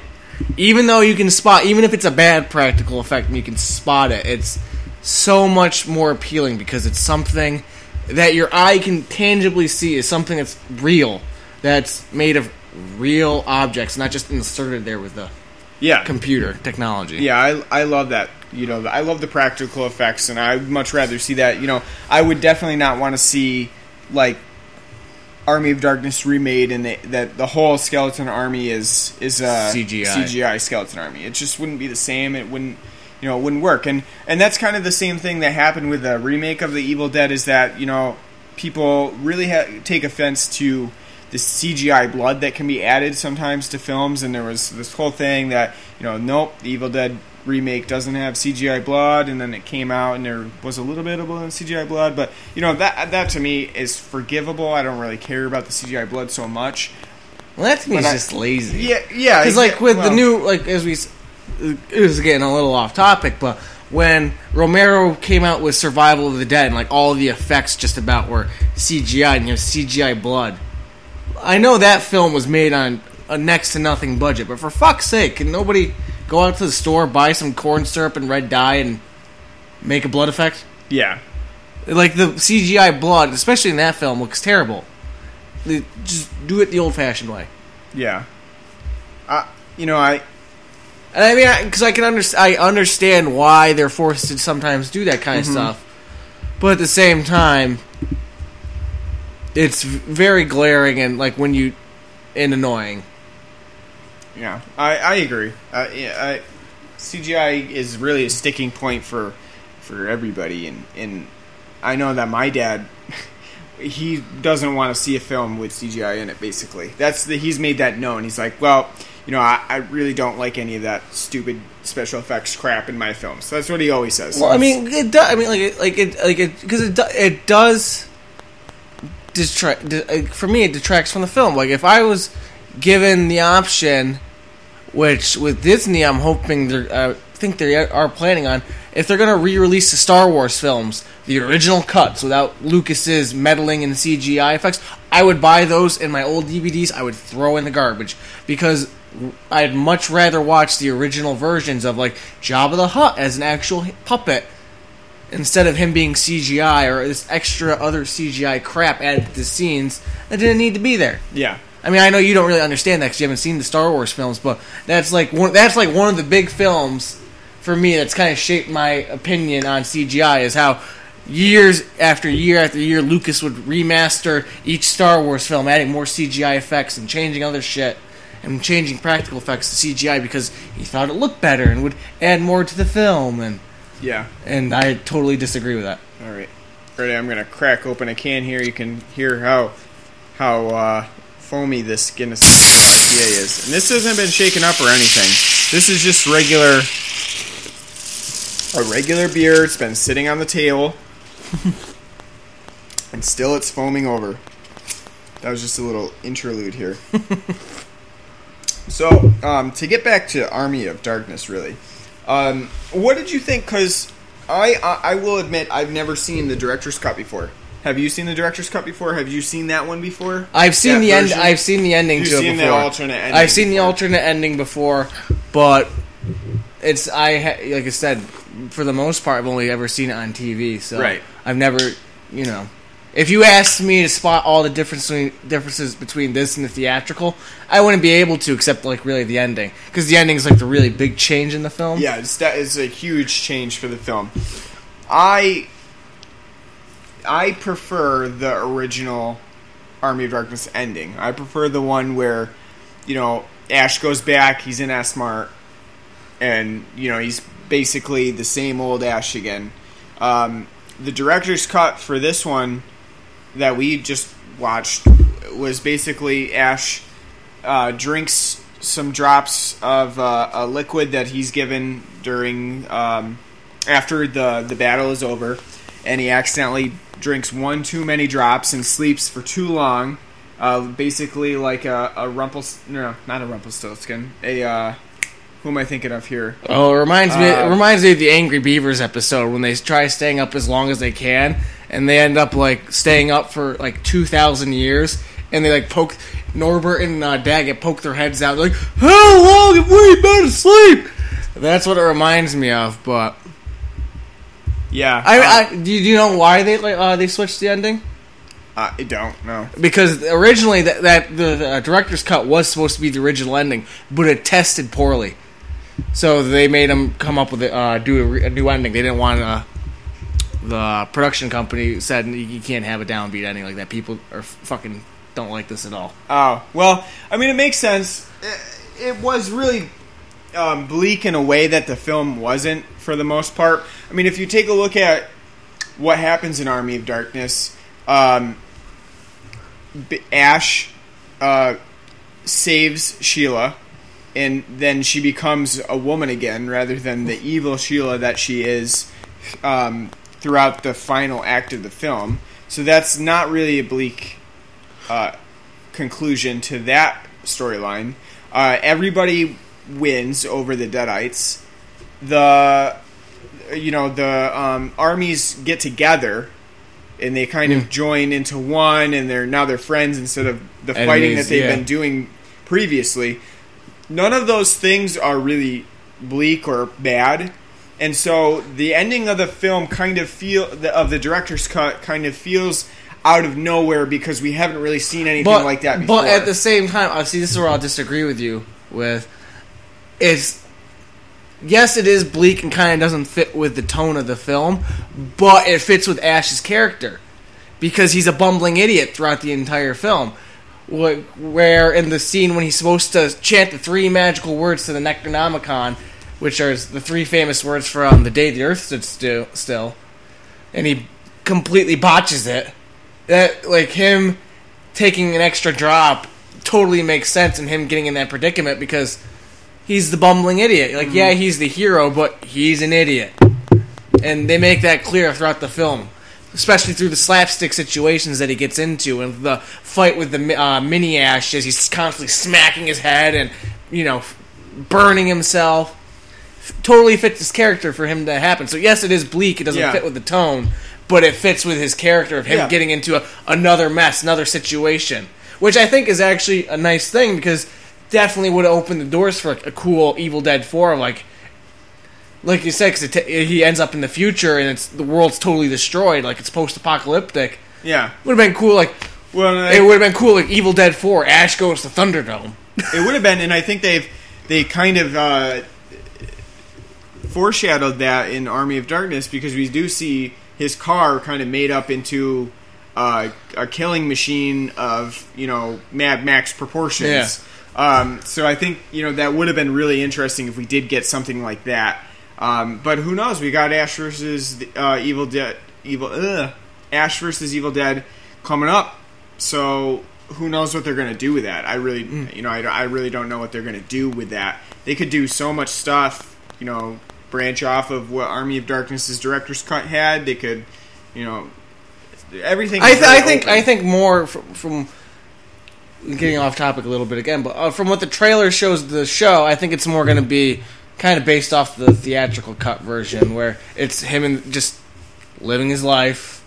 even though you can spot, even if it's a bad practical effect and you can spot it, it's so much more appealing because it's something that your eye can tangibly see is something that's real, that's made of real objects, not just inserted there with the yeah, computer technology. Yeah, I, I love that. You know, I love the practical effects, and I'd much rather see that. You know, I would definitely not want to see like Army of Darkness remade, and they, that the whole skeleton army is is a CGI. CGI skeleton army. It just wouldn't be the same. It wouldn't, you know, it wouldn't work. And and that's kind of the same thing that happened with the remake of the Evil Dead. Is that you know people really ha- take offense to the CGI blood that can be added sometimes to films, and there was this whole thing that you know, nope, the Evil Dead remake doesn't have CGI blood, and then it came out and there was a little bit of CGI blood, but you know that that to me is forgivable. I don't really care about the CGI blood so much. well, that to me is I- just lazy. Yeah, yeah, Because like with well, the new like as we s- it was getting a little off topic, but when Romero came out with Survival of the Dead and like all the effects just about were CGI and you have CGI blood. I know that film was made on a next to nothing budget, but for fuck's sake, can nobody go out to the store, buy some corn syrup and red dye and make a blood effect? yeah, Like the CGI blood, especially in that film, looks terrible. Just do it the old-fashioned way. yeah. Uh, you know, I And I mean, because I, can understand, I understand why they're forced to sometimes do that kind of stuff, but at the same time, it's very glaring and like when you and annoying. Yeah, I, I agree. Uh, yeah, I, CGI is really a sticking point for for everybody, and and I know that my dad [laughs] he doesn't want to see a film with CGI in it. Basically, that's the he's made that known. He's like, well, you know, I, I really don't like any of that stupid special effects crap in my films. So That's what he always says. Well, I mean, it does. I mean, like, like it, like it, because it, do, it does detract. De, for me, it detracts from the film. Like, if I was given the option, which with Disney, I'm hoping they're, uh, think they are planning on, if they're gonna re-release the Star Wars films, the original cuts without Lucas's meddling and CGI effects, I would buy those in my old DVDs. I would throw in the garbage because I'd much rather watch the original versions of like Jabba the Hutt as an actual puppet instead of him being CGI or this extra other CGI crap added to the scenes that didn't need to be there. Yeah. I mean, I know you don't really understand that because you haven't seen the Star Wars films, but that's like one, that's like one of the big films for me that's kind of shaped my opinion on CGI is how years after year after year Lucas would remaster each Star Wars film, adding more CGI effects and changing other shit and changing practical effects to CGI because he thought it looked better and would add more to the film and Yeah. and I totally disagree with that. All right. Ready? I'm gonna crack open a can here. You can hear how how uh, foamy this Guinness uh, IPA is, and this hasn't been shaken up or anything. This is just regular a regular beer. It's been sitting on the table, [laughs] and still it's foaming over. That was just a little interlude here. [laughs] so, um, to get back to Army of Darkness, really, um, what did you think? Because I, I I will admit I've never seen the director's cut before. Have you seen the director's cut before? Have you seen that one before? I've seen That the end. I've seen the ending You've to it seen the before. alternate ending I've seen the alternate ending before, but it's I ha- like I said for the most part I've only ever seen it on TV. So Right. I've never you know. If you asked me to spot all the difference differences between this and the theatrical, I wouldn't be able to, except like really the ending, because the ending is like the really big change in the film. Yeah, it's, that is a huge change for the film. I I prefer the original Army of Darkness ending. I prefer the one where you know Ash goes back, he's in S-Mart, and you know he's basically the same old Ash again. Um, the director's cut for this one that we just watched was basically Ash uh, drinks some drops of uh, a liquid that he's given during um, after the the battle is over, and he accidentally drinks one too many drops and sleeps for too long. Uh, basically, like a, a Rumpels no, not a Rumpelstiltskin. A uh, who am I thinking of here? Oh, it reminds me. Uh, it reminds me of the Angry Beavers episode when they try staying up as long as they can, and they end up like staying up for like two thousand years, and they like poke Norbert and uh, Daggett poke their heads out They're like, "How long have we been asleep?" That's what it reminds me of. But Yeah, I, uh, I do, you, know why they like uh, they switched the ending? uh, I don't know. Because originally that, that the, the director's cut was supposed to be the original ending, but it tested poorly. So they made them come up with a, uh, do a, re- a new ending. They didn't want uh, the production company said you can't have a downbeat ending like that. People are fucking don't like this at all. Oh well, I mean it makes sense. It, was really um, bleak in a way that the film wasn't for the most part. I mean, if you take a look at what happens in Army of Darkness, um, Ash uh, saves Sheila, and then she becomes a woman again rather than the evil Sheila that she is um, throughout the final act of the film. So that's not really a bleak uh, conclusion to that storyline. Uh, everybody wins over the Deadites. The you know the um, armies get together and they kind of join into one, and they're now they're friends instead of the fighting that they've yeah. been doing previously. None of those things are really bleak or bad. And so the ending of the film kind of feel of the director's cut kind of feels out of nowhere because we haven't really seen anything but, like that before. But at the same time, I see this is where I'll disagree with you with. It's yes, it is bleak and kind of doesn't fit with the tone of the film, but it fits with Ash's character because he's a bumbling idiot throughout the entire film. Where in the scene when he's supposed to chant the three magical words to the Necronomicon, which are the three famous words from the day the Earth stood still, still and he completely botches it. That like him taking an extra drop totally makes sense in him getting in that predicament because he's the bumbling idiot. Like, yeah, he's the hero, but he's an idiot. And they make that clear throughout the film, especially through the slapstick situations that he gets into and the fight with the uh, mini Ash as he's constantly smacking his head and, you know, burning himself. Totally fits his character for him to happen. So, yes, it is bleak. It doesn't Yeah. fit with the tone, but it fits with his character of him Yeah. getting into a, another mess, another situation, which I think is actually a nice thing because definitely would have opened the doors for a, cool Evil Dead Four. Like, like you said, because he ends up in the future and it's the world's totally destroyed, like it's post-apocalyptic. Yeah. Would have been cool, like Well, it would have been cool, like Evil Dead Four. Ash goes to Thunderdome. it would have been, and I think they've they kind of uh, foreshadowed that in Army of Darkness because we do see his car kind of made up into uh, a killing machine of you know Mad Max proportions. Yeah. Um, so I think you know that would have been really interesting if we did get something like that. Um, but who knows? We got Ash versus the, uh, Evil Dead, Evil ugh, Ash versus Evil Dead coming up. So who knows what they're going to do with that? I really, you know, I, I really don't know what they're going to do with that. They could do so much stuff, you know, branch off of what Army of Darkness's director's cut had. They could, you know, everything. I, th- I think open. I think more from, from getting off topic a little bit again, but uh, from what the trailer shows the show, I think it's more going to be kind of based off the theatrical cut version, where it's him and just living his life,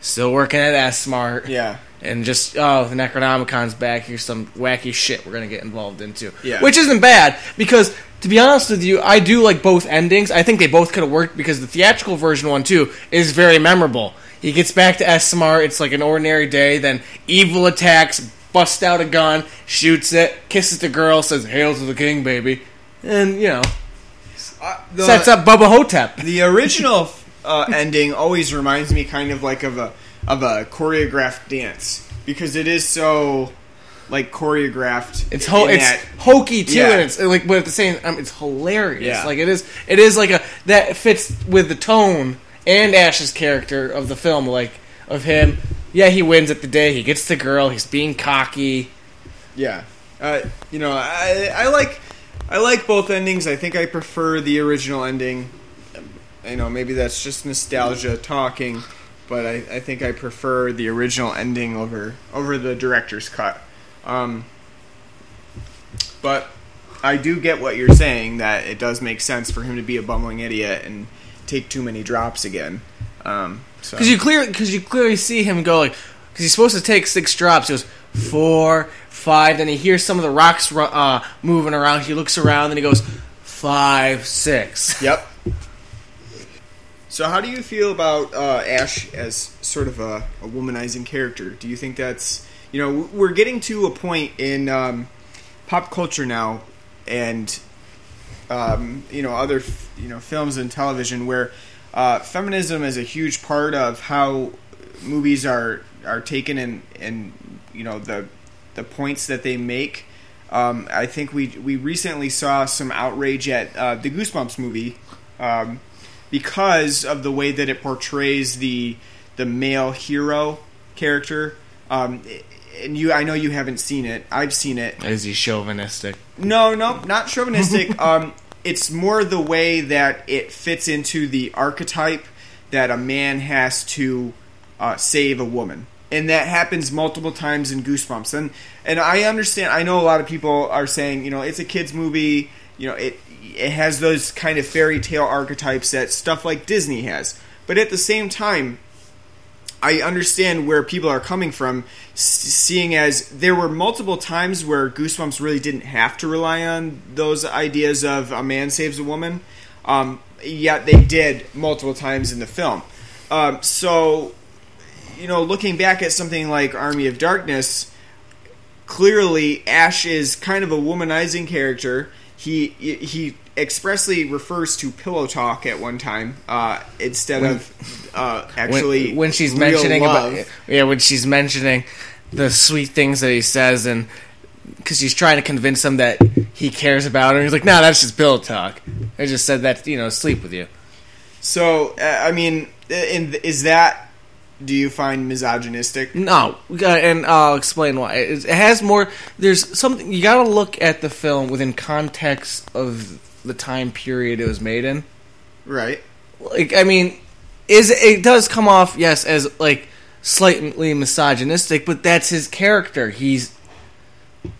still working at S-Mart, yeah. And just oh the Necronomicon's back. Here's some wacky shit we're gonna get involved into, Yeah. which isn't bad because. To be honest with you, I do like both endings. I think they both could have worked because the theatrical version one too is very memorable. He gets back to S-Mart. It's like an ordinary day. Then evil attacks, busts out a gun, shoots it, kisses the girl, says "Hail to the king, baby," and you know Uh, the- sets up Bubba Ho-Tep. The original uh, ending always reminds me kind of like of a of a choreographed dance because it is so like choreographed. It's ho- it's that- hokey too, Yeah. and it's like, but at the same time, it's hilarious. Yeah. Like it is, it is like a that fits with the tone and Ash's character of the film. Like of him, yeah, he wins at the day. He gets the girl. He's being cocky. yeah. Uh, you know, I I like I like both endings. I think I prefer the original ending. I know maybe that's just nostalgia talking, but I, I think I prefer the original ending over over the director's cut. Um, but I do get what you're saying that it does make sense for him to be a bumbling idiot and take too many drops again. Um, so Because you clear, because you clearly see him go like, because he's supposed to take six drops. He goes four, five. Then he hears some of the rocks uh, moving around. He looks around. Then he goes five, six. Yep. So, how do you feel about uh, Ash as sort of a, a womanizing character? Do you think that's you know we're getting to a point in um, pop culture now, and um, you know other you know films and television where uh, feminism is a huge part of how movies are are taken and and you know the the points that they make. Um, I think we we recently saw some outrage at uh, the Goosebumps movie um, because of the way that it portrays the the male hero character. Um, and you, I know you haven't seen it. I've seen it. Is he chauvinistic? No, no, not chauvinistic. [laughs] um, it's more the way that it fits into the archetype that a man has to uh, save a woman, and that happens multiple times in Goosebumps. And and I understand. I know a lot of people are saying, you know, it's a kids movie. You know, it it has those kind of fairy tale archetypes that stuff like Disney has. But at the same time, I understand where people are coming from, seeing as there were multiple times where Goosebumps really didn't have to rely on those ideas of a man saves a woman, um, yet they did multiple times in the film. Um, so, you know, looking back at something like Army of Darkness, clearly Ash is kind of a womanizing character. He he expressly refers to pillow talk at one time uh, instead of uh, actually when, when she's mentioning love. about yeah when she's mentioning the sweet things that he says and because she's trying to convince him that he cares about her he's like no that's just pillow talk i just said that you know sleep with you So uh, I mean, in, is that do you find misogynistic? no and i'll explain why it, it has more there's something you gotta look at the film within context of the time period it was made in Right. like I mean, is it does come off yes as like slightly misogynistic, but that's his character. He's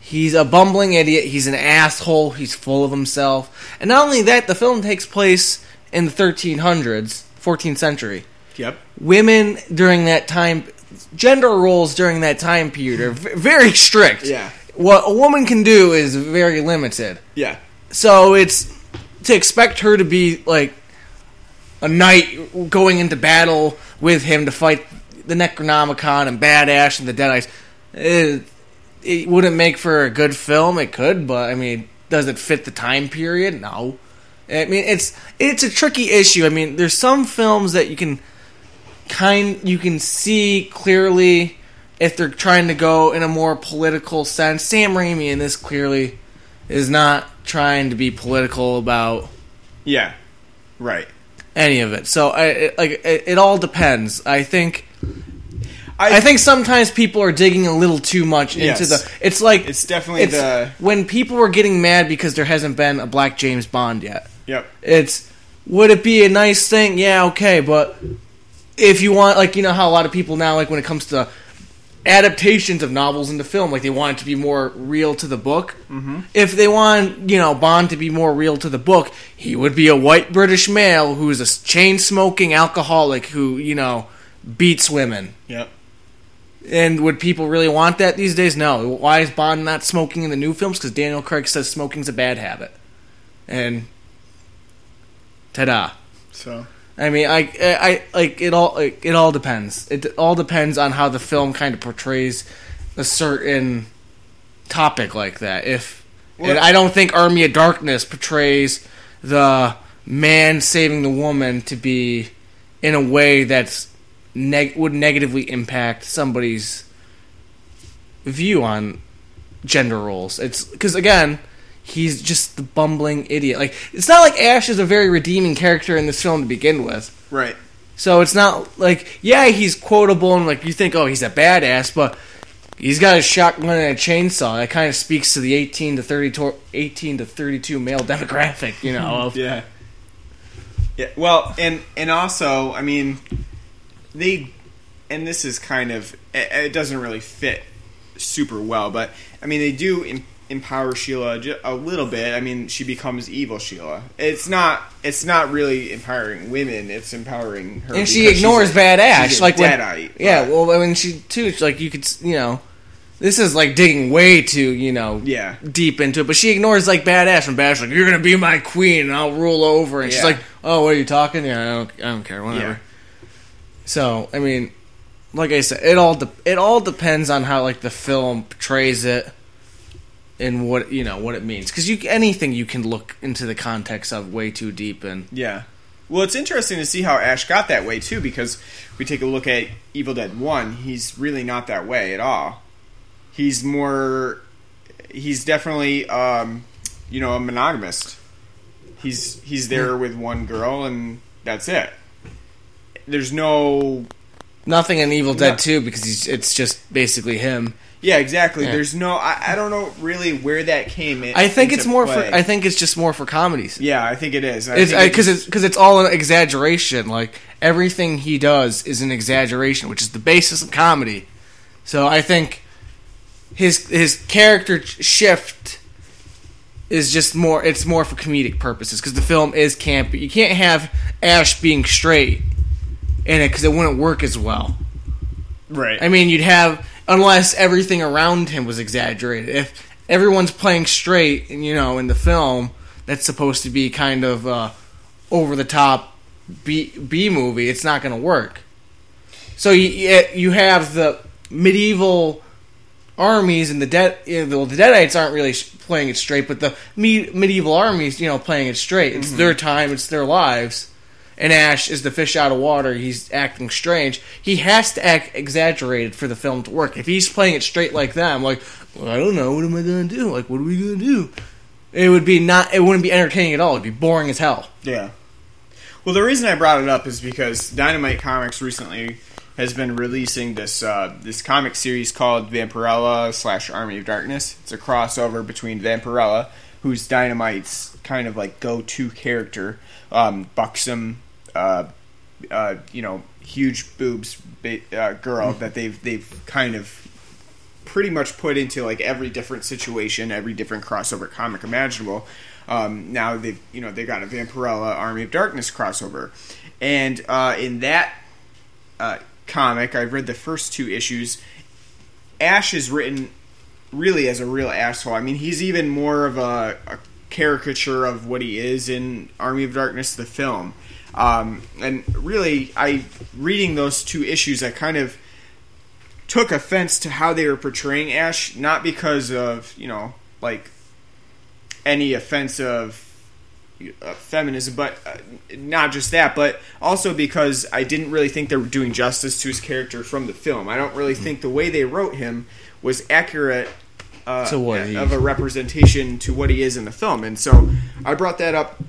he's a bumbling idiot. He's an asshole. He's full of himself. And not only that, the film takes place in the 1300s, 14th century. Yep. Women during that time, gender roles during that time period are v- very strict. Yeah. What a woman can do is very limited. Yeah. So it's to expect her to be like a knight going into battle with him to fight the Necronomicon and Bad Ash and the Deadites. It, it wouldn't make for a good film. It could, but I mean, does it fit the time period? No. I mean, it's it's a tricky issue. I mean, there's some films that you can kind you can see clearly if they're trying to go in a more political sense. Sam Raimi in this clearly is not trying to be political about Yeah. Right. any of it. So I it, like it, it all depends. I think I, I think sometimes people are digging a little too much into Yes. the. It's like It's definitely the- when people were getting mad because there hasn't been a black James Bond yet. Yep. It's would it be a nice thing? Yeah, okay, but if you want, like you know how a lot of people now, like when it comes to adaptations of novels into film, like they want it to be more real to the book. Mm-hmm. If they want, you know, Bond to be more real to the book, he would be a white British male who is a chain smoking alcoholic who you know beats women. Yep. And would people really want that these days? No. Why is Bond not smoking in the new films? Because Daniel Craig says smoking's a bad habit. And ta-da. So I mean, I, I, like it all. Like, it all depends. It all depends on how the film kind of portrays a certain topic like that. If and I don't think Army of Darkness portrays the man saving the woman to be in a way that's neg- would negatively impact somebody's view on gender roles. It's because again, he's just the bumbling idiot. Like it's not like Ash is a very redeeming character in this film to begin with. right. So it's not like yeah, he's quotable and like you think oh he's a badass, but he's got a shotgun and a chainsaw. That kind of speaks to the 18 to 30 to, 18 to 32 male demographic, you know. Of, Yeah. Yeah. Well, and and also, I mean, they, and this is kind of it, it doesn't really fit super well, but I mean, they do em- empower Sheila a little bit. I mean, she becomes evil Sheila. It's not. It's not really empowering women. It's empowering her. and she ignores a- Bad Ash, like when, yeah. Well, I mean, she too. Like you could, you know, this is like digging way too, you know, Yeah. deep into it. But she ignores like Bad Ash, and Bad Ash like you're gonna be my queen, and I'll rule over. And she's like, oh, what are you talking? Yeah, I don't, I don't care, whatever. Yeah. So I mean, like I said, it all de- it all depends on how like the film portrays it. And what you know what it means because you anything you can look into the context of way too deep and Yeah. Well, it's interesting to see how Ash got that way too, because we take a look at Evil Dead One. He's really not that way at all. He's more. He's definitely, um, you know, a monogamist. He's he's there with one girl, and that's it. There's no. Nothing in Evil Dead No. 2 because he's, it's just basically him. Yeah, exactly. Yeah. There's no. I, I don't know really where that came in. I think it's more play. for. I think it's just more for comedies. yeah, I think it is. I It's because it's because it's all an exaggeration. Like everything he does is an exaggeration, which is the basis of comedy. So I think his his character shift is just more. It's more for comedic purposes because the film is campy. You can't have Ash being straight in it because it wouldn't work as well. right. I mean, you'd have unless everything around him was exaggerated. If everyone's playing straight, and you know, in the film, that's supposed to be kind of uh, over the top B B movie. It's not going to work. So you you have the medieval armies and the dead know, the deadites aren't really playing it straight, but the me- medieval armies, you know, playing it straight. It's their time. It's their lives. And Ash is the fish out of water. He's acting strange. He has to act exaggerated for the film to work. If he's playing it straight like that, I'm like well, I don't know, what am I gonna do? Like, what are we gonna do? It would be not. It wouldn't be entertaining at all. It'd be boring as hell. Yeah. Well, the reason I brought it up is because Dynamite Comics recently has been releasing this uh, this comic series called Vampirella slash Army of Darkness. It's a crossover between Vampirella, who's Dynamite's kind of like go to character, um, buxom, uh, uh, you know, huge boobs ba- uh, girl that they've they've kind of pretty much put into like every different situation, every different crossover comic imaginable. Um, now they've you know they got a Vampirella Army of Darkness crossover, and uh, in that uh, comic, I've read the first two issues. Ash is written really as a real asshole. I mean, he's even more of a, a caricature of what he is in Army of Darkness, the film. Um, and really, I reading those two issues, I kind of took offense to how they were portraying Ash, not because of you know like any offense of uh, feminism, but uh, not just that, but also because I didn't really think they were doing justice to his character from the film. I don't really think the way they wrote him was accurate uh, he- of a representation to what he is in the film, and so I brought that up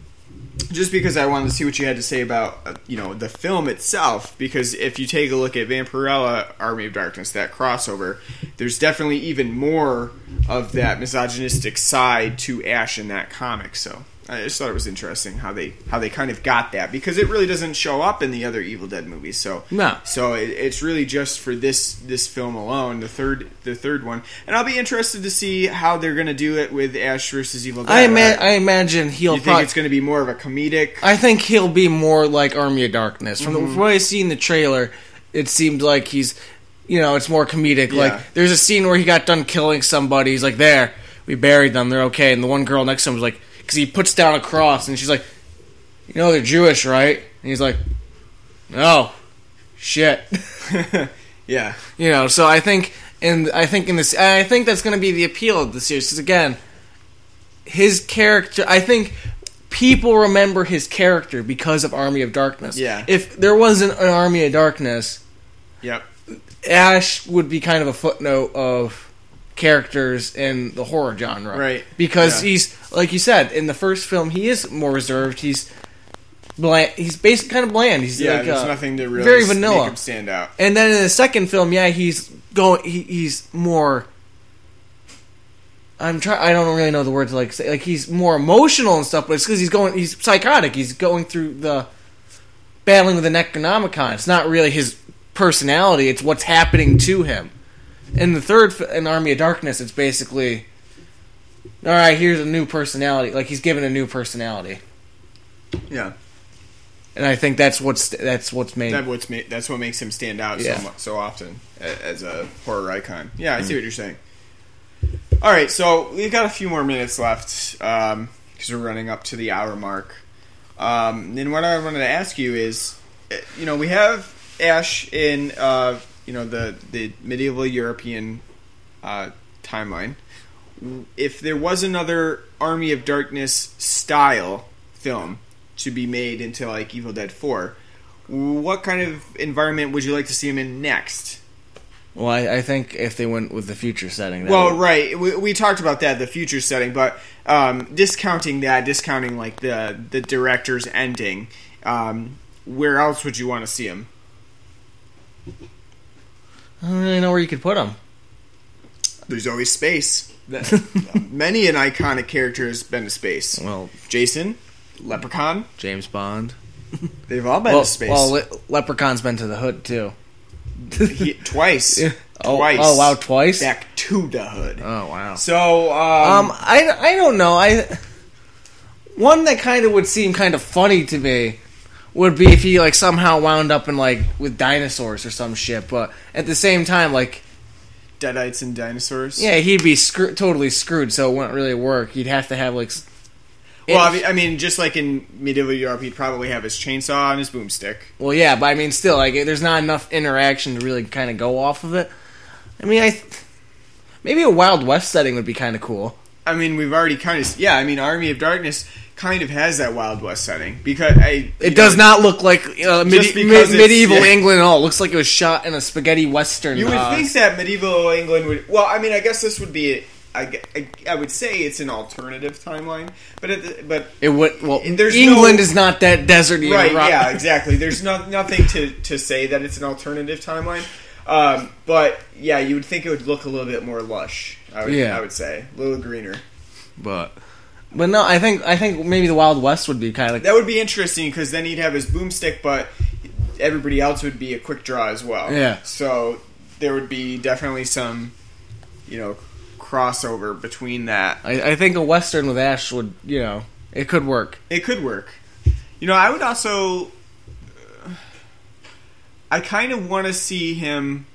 just because I wanted to see what you had to say about uh, you know the film itself. Because if you take a look at Vampirella, Army of Darkness, that crossover, there's definitely even more of that misogynistic side to Ash in that comic. So I just thought it was interesting how they how they kind of got that because it really doesn't show up in the other Evil Dead movies. So No. so it, it's really just for this this film alone, the third the third one, and I'll be interested to see how they're going to do it with Ash versus Evil Dead. I, ima- I imagine he'll you think probably. it's going to be more of a comedic? I think he'll be more like Army of Darkness. From, Mm-hmm. the, from what I see in the trailer, it seemed like he's, you know, it's more comedic. Yeah. Like there's a scene where he got done killing somebody. He's like, "There, we buried them. They're okay." And the one girl next to him was like, because he puts down a cross, and she's like, "You know, they're Jewish, right?" And he's like, "No, shit." [laughs] yeah, You know, so I think, and I think in this, I think that's going to be the appeal of the series. Because again, his character, I think people remember his character because of Army of Darkness. Yeah. If there wasn't an Army of Darkness, yep, Ash would be kind of a footnote of characters in the horror genre, Right. Because Yeah. he's like you said in the first film, he is more reserved. He's bland. He's basically kind of bland. He's yeah. like, there's uh, nothing to really very vanilla. make him stand out. And then in the second film, yeah, he's going. He, he's more. I'm trying. I don't really know the word to like say. Like he's more emotional and stuff, but it's because he's going. He's psychotic. He's going through the battling with the Necronomicon. It's not really his personality. It's what's happening to him. In the third, in Army of Darkness, it's basically, all right. Here's a new personality. Like he's given a new personality, Yeah, and I think that's what's that's what's made. that what's that's what makes him stand out Yeah. so so often as a horror icon. Yeah, I see what you're saying. All right, so we've got a few more minutes left because we're running up to the hour mark. Um, and what I wanted to ask you is, uh, you know, we have Ash in, uh, you know, the the medieval European uh, timeline. If there was another Army of Darkness style film to be made into like Evil Dead Four, what kind of environment would you like to see him in next? well, I, I think if they went with the future setting, that Well, would- right. We, we talked about that, the future setting, but um, discounting that, discounting like the the director's ending, um, where else would you want to see him? I don't really know where you could put them. There's always space. [laughs] Many an iconic character has been to space. Well, Jason, Leprechaun, James Bond. they've all been Well, to space well, Le- Leprechaun's been to the hood too. He- twice. [laughs] Oh, Twice. oh wow, twice. Back to the hood. Oh wow. So, um, Um, I, I don't know. I one that kind of would seem kind of funny to me would be if he like somehow wound up in like with dinosaurs or some shit. But at the same time, like Deadites and dinosaurs. yeah, he'd be screw- totally screwed. So it wouldn't really work. He'd have to have like. Well, I mean, I mean, just like in medieval Europe, he'd probably have his chainsaw and his boomstick. Well, yeah, but I mean, still, like, there's not enough interaction to really kind of go off of it. I mean, I th- maybe a Wild West setting would be kind of cool. I mean, we've already kind of yeah. I mean, Army of Darkness kind of has that Wild West setting because I It does know, not look like uh, medi- Just because mid- it's- medieval yeah. England at all. It looks like it was shot in a spaghetti western. You would uh, think that medieval England would. Well, I mean, I guess this would be. I, I, I would say it's an alternative timeline, but the, but it would. Well, There's England no- is not that deserty. right, rock- yeah, [laughs] exactly. There's no, nothing to to say that it's an alternative timeline. Um, but yeah, you would think it would look a little bit more lush. I would, Yeah. I would say a little greener. but but no, I think I think maybe the Wild West would be kind of like That would be interesting because then he'd have his boomstick, but everybody else would be a quick draw as well. Yeah. So there would be definitely some, you know, crossover between that. I, I think a western with Ash would you know it could work. It could work. You know, I would also. I kind of want to see him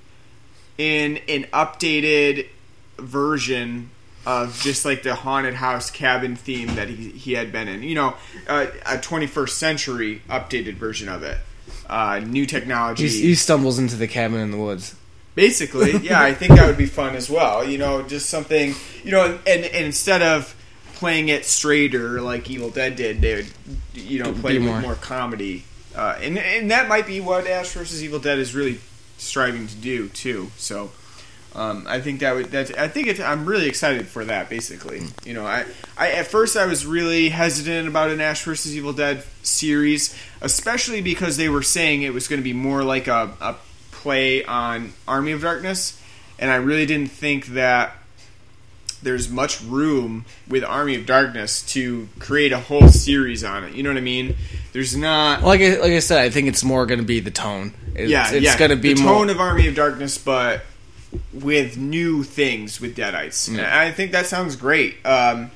in an updated version of just like the haunted house cabin theme that he, he had been in. You know, uh, a 21st century updated version of it. Uh, new technology. He, he stumbles into the cabin in the woods. Basically, [laughs] yeah, I think that would be fun as well. You know, just something, you know, and, and instead of playing it straighter like Evil Dead did, they would, you know, play Be with more. more comedy. Uh, and, and that might be what Ash vs. Evil Dead is really striving to do, too. So. Um, I think that would. That's. I think it's. I'm really excited for that. Basically, you know, I, I at first I was really hesitant about an Ash versus Evil Dead series, especially because they were saying it was going to be more like a, a play on Army of Darkness, and I really didn't think that there's much room with Army of Darkness to create a whole series on it. You know what I mean? There's not. Like I, like I said, I think it's more going to be the tone. It's, yeah, it's yeah. going to be the more. tone of Army of Darkness, but with new things with Deadites. Yeah. And I think that sounds great. Um,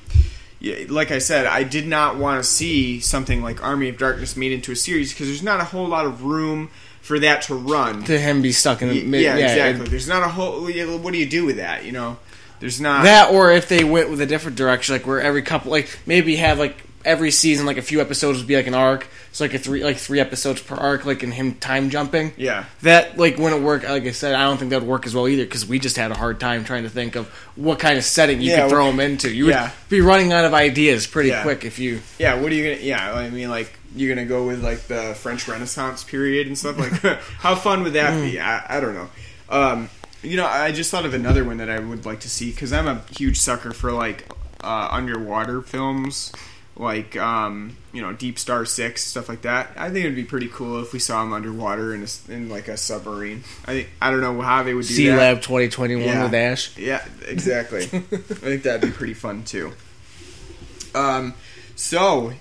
like I said, I did not want to see something like Army of Darkness made into a series because there's not a whole lot of room for that to run. to him be stuck in the mid, yeah, exactly. it- There's not a whole. What do you do with that? You know, there's not that or if they went with a different direction, like where every couple, like maybe have like every season, like a few episodes would be like an arc. So like a three, like three episodes per arc, like in him time jumping. Yeah, That like wouldn't work. Like I said, I don't think that would work as well either because we just had a hard time trying to think of what kind of setting you Yeah, could throw him into. You would yeah. be running out of ideas pretty Yeah. quick if you. yeah. What are you gonna? Yeah, I mean, like you're gonna go with like the French Renaissance period and stuff. Like, [laughs] how fun would that be? I, I don't know. Um, you know, I just thought of another one that I would like to see because I'm a huge sucker for like uh, underwater films, like um, you know, Deep Star Six stuff like that. I think it'd be pretty cool if we saw him underwater in a in like a submarine. I think I don't know how they would do Sea that. Lab 2021 Yeah. with Ash. Yeah, exactly. [laughs] I think that'd be pretty fun too. Um, so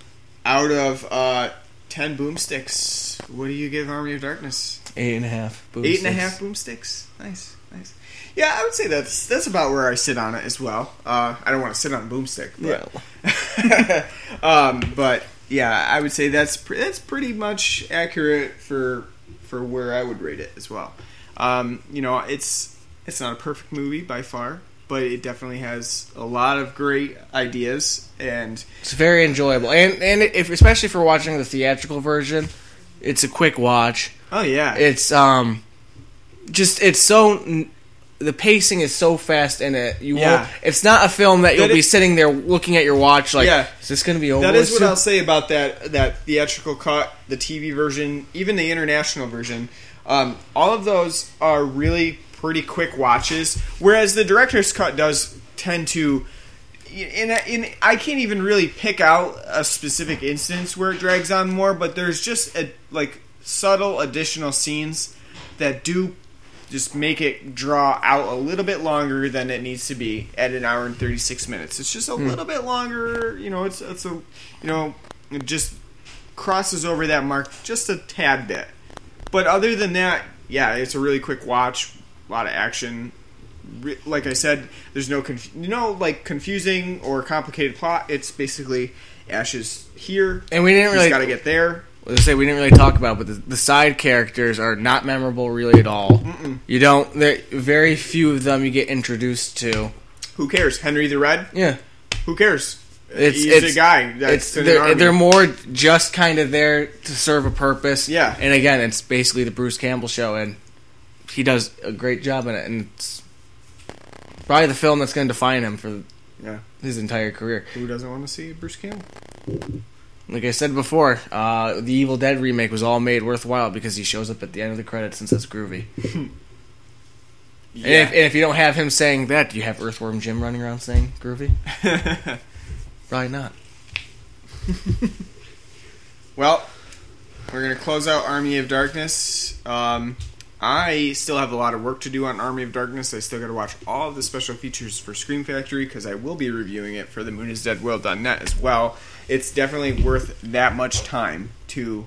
out of uh, ten boomsticks, what do you give Army of Darkness? Eight and a half. Boom Eight and a half boomsticks. Nice, nice. Yeah, I would say that's that's about where I sit on it as well. Uh, I don't want to sit on boomstick, but [laughs] um, but yeah, I would say that's pre- that's pretty much accurate for for where I would rate it as well. Um, you know, it's it's not a perfect movie by far, but it definitely has a lot of great ideas and It's very enjoyable, and and if especially for watching the theatrical version, it's a quick watch. oh yeah, It's um, just it's so the pacing is so fast in it. You Yeah. It's not a film that you'll That be it- sitting there looking at your watch like, Yeah. is this going to be over? That is what soon? I'll say about that that theatrical cut, the TV version, even the international version. Um, all of those are really pretty quick watches, whereas the director's cut does tend to. In, in, I can't even really pick out a specific instance where it drags on more, but there's just a, like subtle additional scenes that do just make it draw out a little bit longer than it needs to be at an hour and 36 minutes. It's just a hmm. little bit longer, you know, it's it's a you know, it just crosses over that mark just a tad bit. But other than that, yeah, it's a really quick watch, a lot of action. Like I said, there's no conf- you know like confusing or complicated plot. It's basically Ash is here. And we didn't really got to get there. Let's say we didn't really talk about, but the, the side characters are not memorable really at all. You don't. There very few of them you get introduced to. Who cares? Henry the Red. Yeah, Who cares? It's- He's it's- a guy. That's they're, they're more just kind of there to serve a purpose. Yeah. and again, it's basically the Bruce Campbell show, and he does a great job in it, and it's probably the film that's going to define him for Yeah. his entire career. Who doesn't want to see Bruce Campbell? Like I said before, uh, the Evil Dead remake was all made worthwhile because he shows up at the end of the credits and says groovy. And, if, and if you don't have him saying that, do you have Earthworm Jim running around saying groovy? [laughs] Probably not. [laughs] well, we're gonna close out Army of Darkness. Um, I still have a lot of work to do on Army of Darkness. I still got to watch all of the special features for Scream Factory because I will be reviewing it for the Moon is Dead World.net as well. It's definitely worth that much time to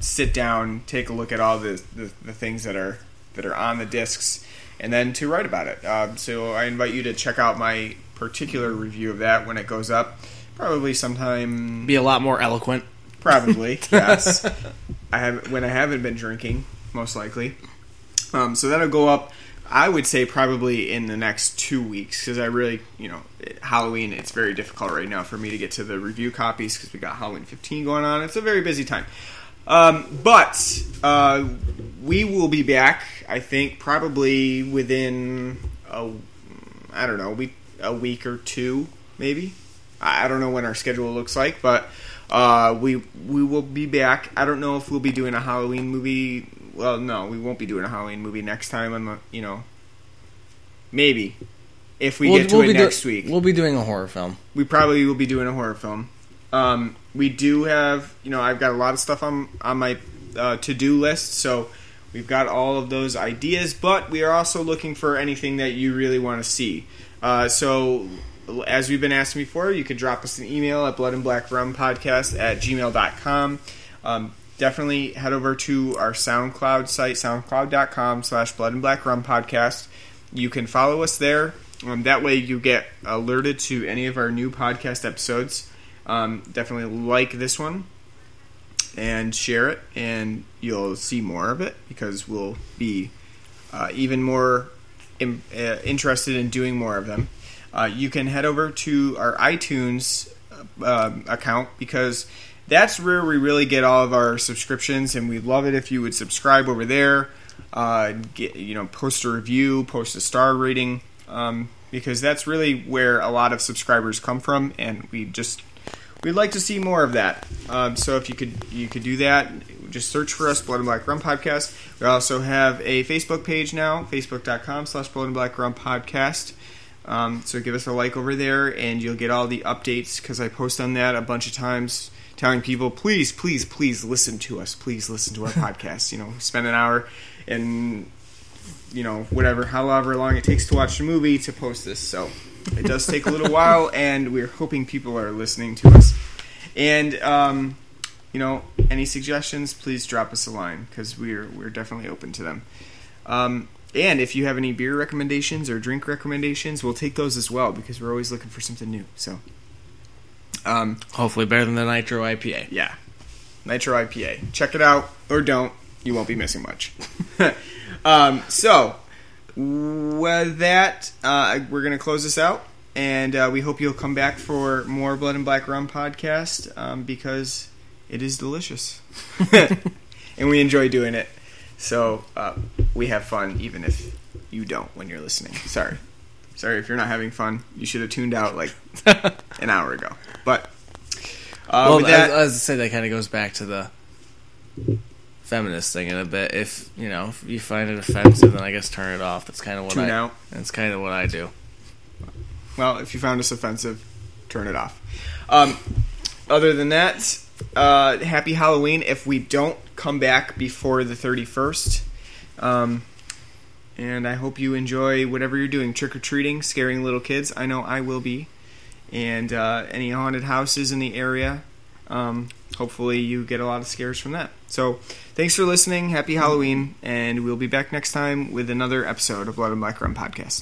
sit down, take a look at all the, the, the things that are that are on the discs, and then to write about it. Um, so I invite you to check out my particular review of that when it goes up, probably sometime Be a lot more eloquent. Probably, [laughs] yes. I have when I haven't been drinking, most likely. Um, so that'll go up. I would say probably in the next two weeks because I really, you know, Halloween. It's very difficult right now for me to get to the review copies because we got Halloween 15 going on. It's a very busy time. Um, but uh, we will be back. I think probably within a, I don't know, week a week or two, maybe. I don't know when our schedule looks like, but uh, we we will be back. I don't know if we'll be doing a Halloween movie. Well, no, we won't be doing a Halloween movie next time. On the, you know, maybe if we We'll- get to we'll it be do- next week We'll be doing a horror film. we probably will be doing a horror film. Um, we do have, you know, I've got a lot of stuff on on my uh, to do list, so we've got all of those ideas. But we are also looking for anything that you really want to see. Uh, so, as we've been asking before, you could drop us an email at blood and black rum podcast at gmail.com. Um, definitely head over to our SoundCloud site, soundcloud.com slash blood and black rum podcast. You can follow us there. Um, that way, you get alerted to any of our new podcast episodes. Um, definitely like this one and share it, and you'll see more of it because we'll be uh, even more im- uh, interested in doing more of them. Uh, you can head over to our iTunes uh, um, account because that's where we really get all of our subscriptions, and we'd love it if you would subscribe over there. Uh, get you know, post a review, post a star rating, um, because that's really where a lot of subscribers come from, and we just we'd like to see more of that. Um, so if you could you could do that, just search for us, Blood and Black Rum Podcast. We also have a Facebook page now, facebook.com slash Blood and Black Rum Podcast. Um, so give us a like over there, and you'll get all the updates because I post on that a bunch of times, telling people, please, please, please listen to us. Please listen to our [laughs] podcast. You know, spend an hour and you know whatever, however long it takes to watch the movie to post this. So it does take a little [laughs] while, and we're hoping people are listening to us. And um, you know, any suggestions, please drop us a line because we're we're definitely open to them. Um, and if you have any beer recommendations or drink recommendations, we'll take those as well because we're always looking for something new. So, um, Hopefully, better than the Nitro IPA. yeah, Nitro IPA. Check it out or don't. You won't be missing much. [laughs] um, so, with that, uh, we're going to close this out. And uh, we hope you'll come back for more Blood and Black Rum podcast um, because it is delicious. [laughs] and we enjoy doing it. So uh, we have fun even if you don't when you're listening. Sorry. Sorry if you're not having fun. You should have tuned out like [laughs] an hour ago. But uh, well, that, as, as I said, that kind of goes back to the feminist thing in a bit. If you know, if you find it offensive, then I guess turn it off. That's kind of what I. out. That's kind of what I do. Well, if you found us offensive, turn it off. Um, other than that, uh, happy Halloween. If we don't come back before the 31st, um, and I hope you enjoy whatever you're doing trick or treating, scaring little kids. I know I will be. And uh, any haunted houses in the area. Um, hopefully, you get a lot of scares from that. So, thanks for listening. Happy Halloween. And we'll be back next time with another episode of Blood and Black Rum Podcast.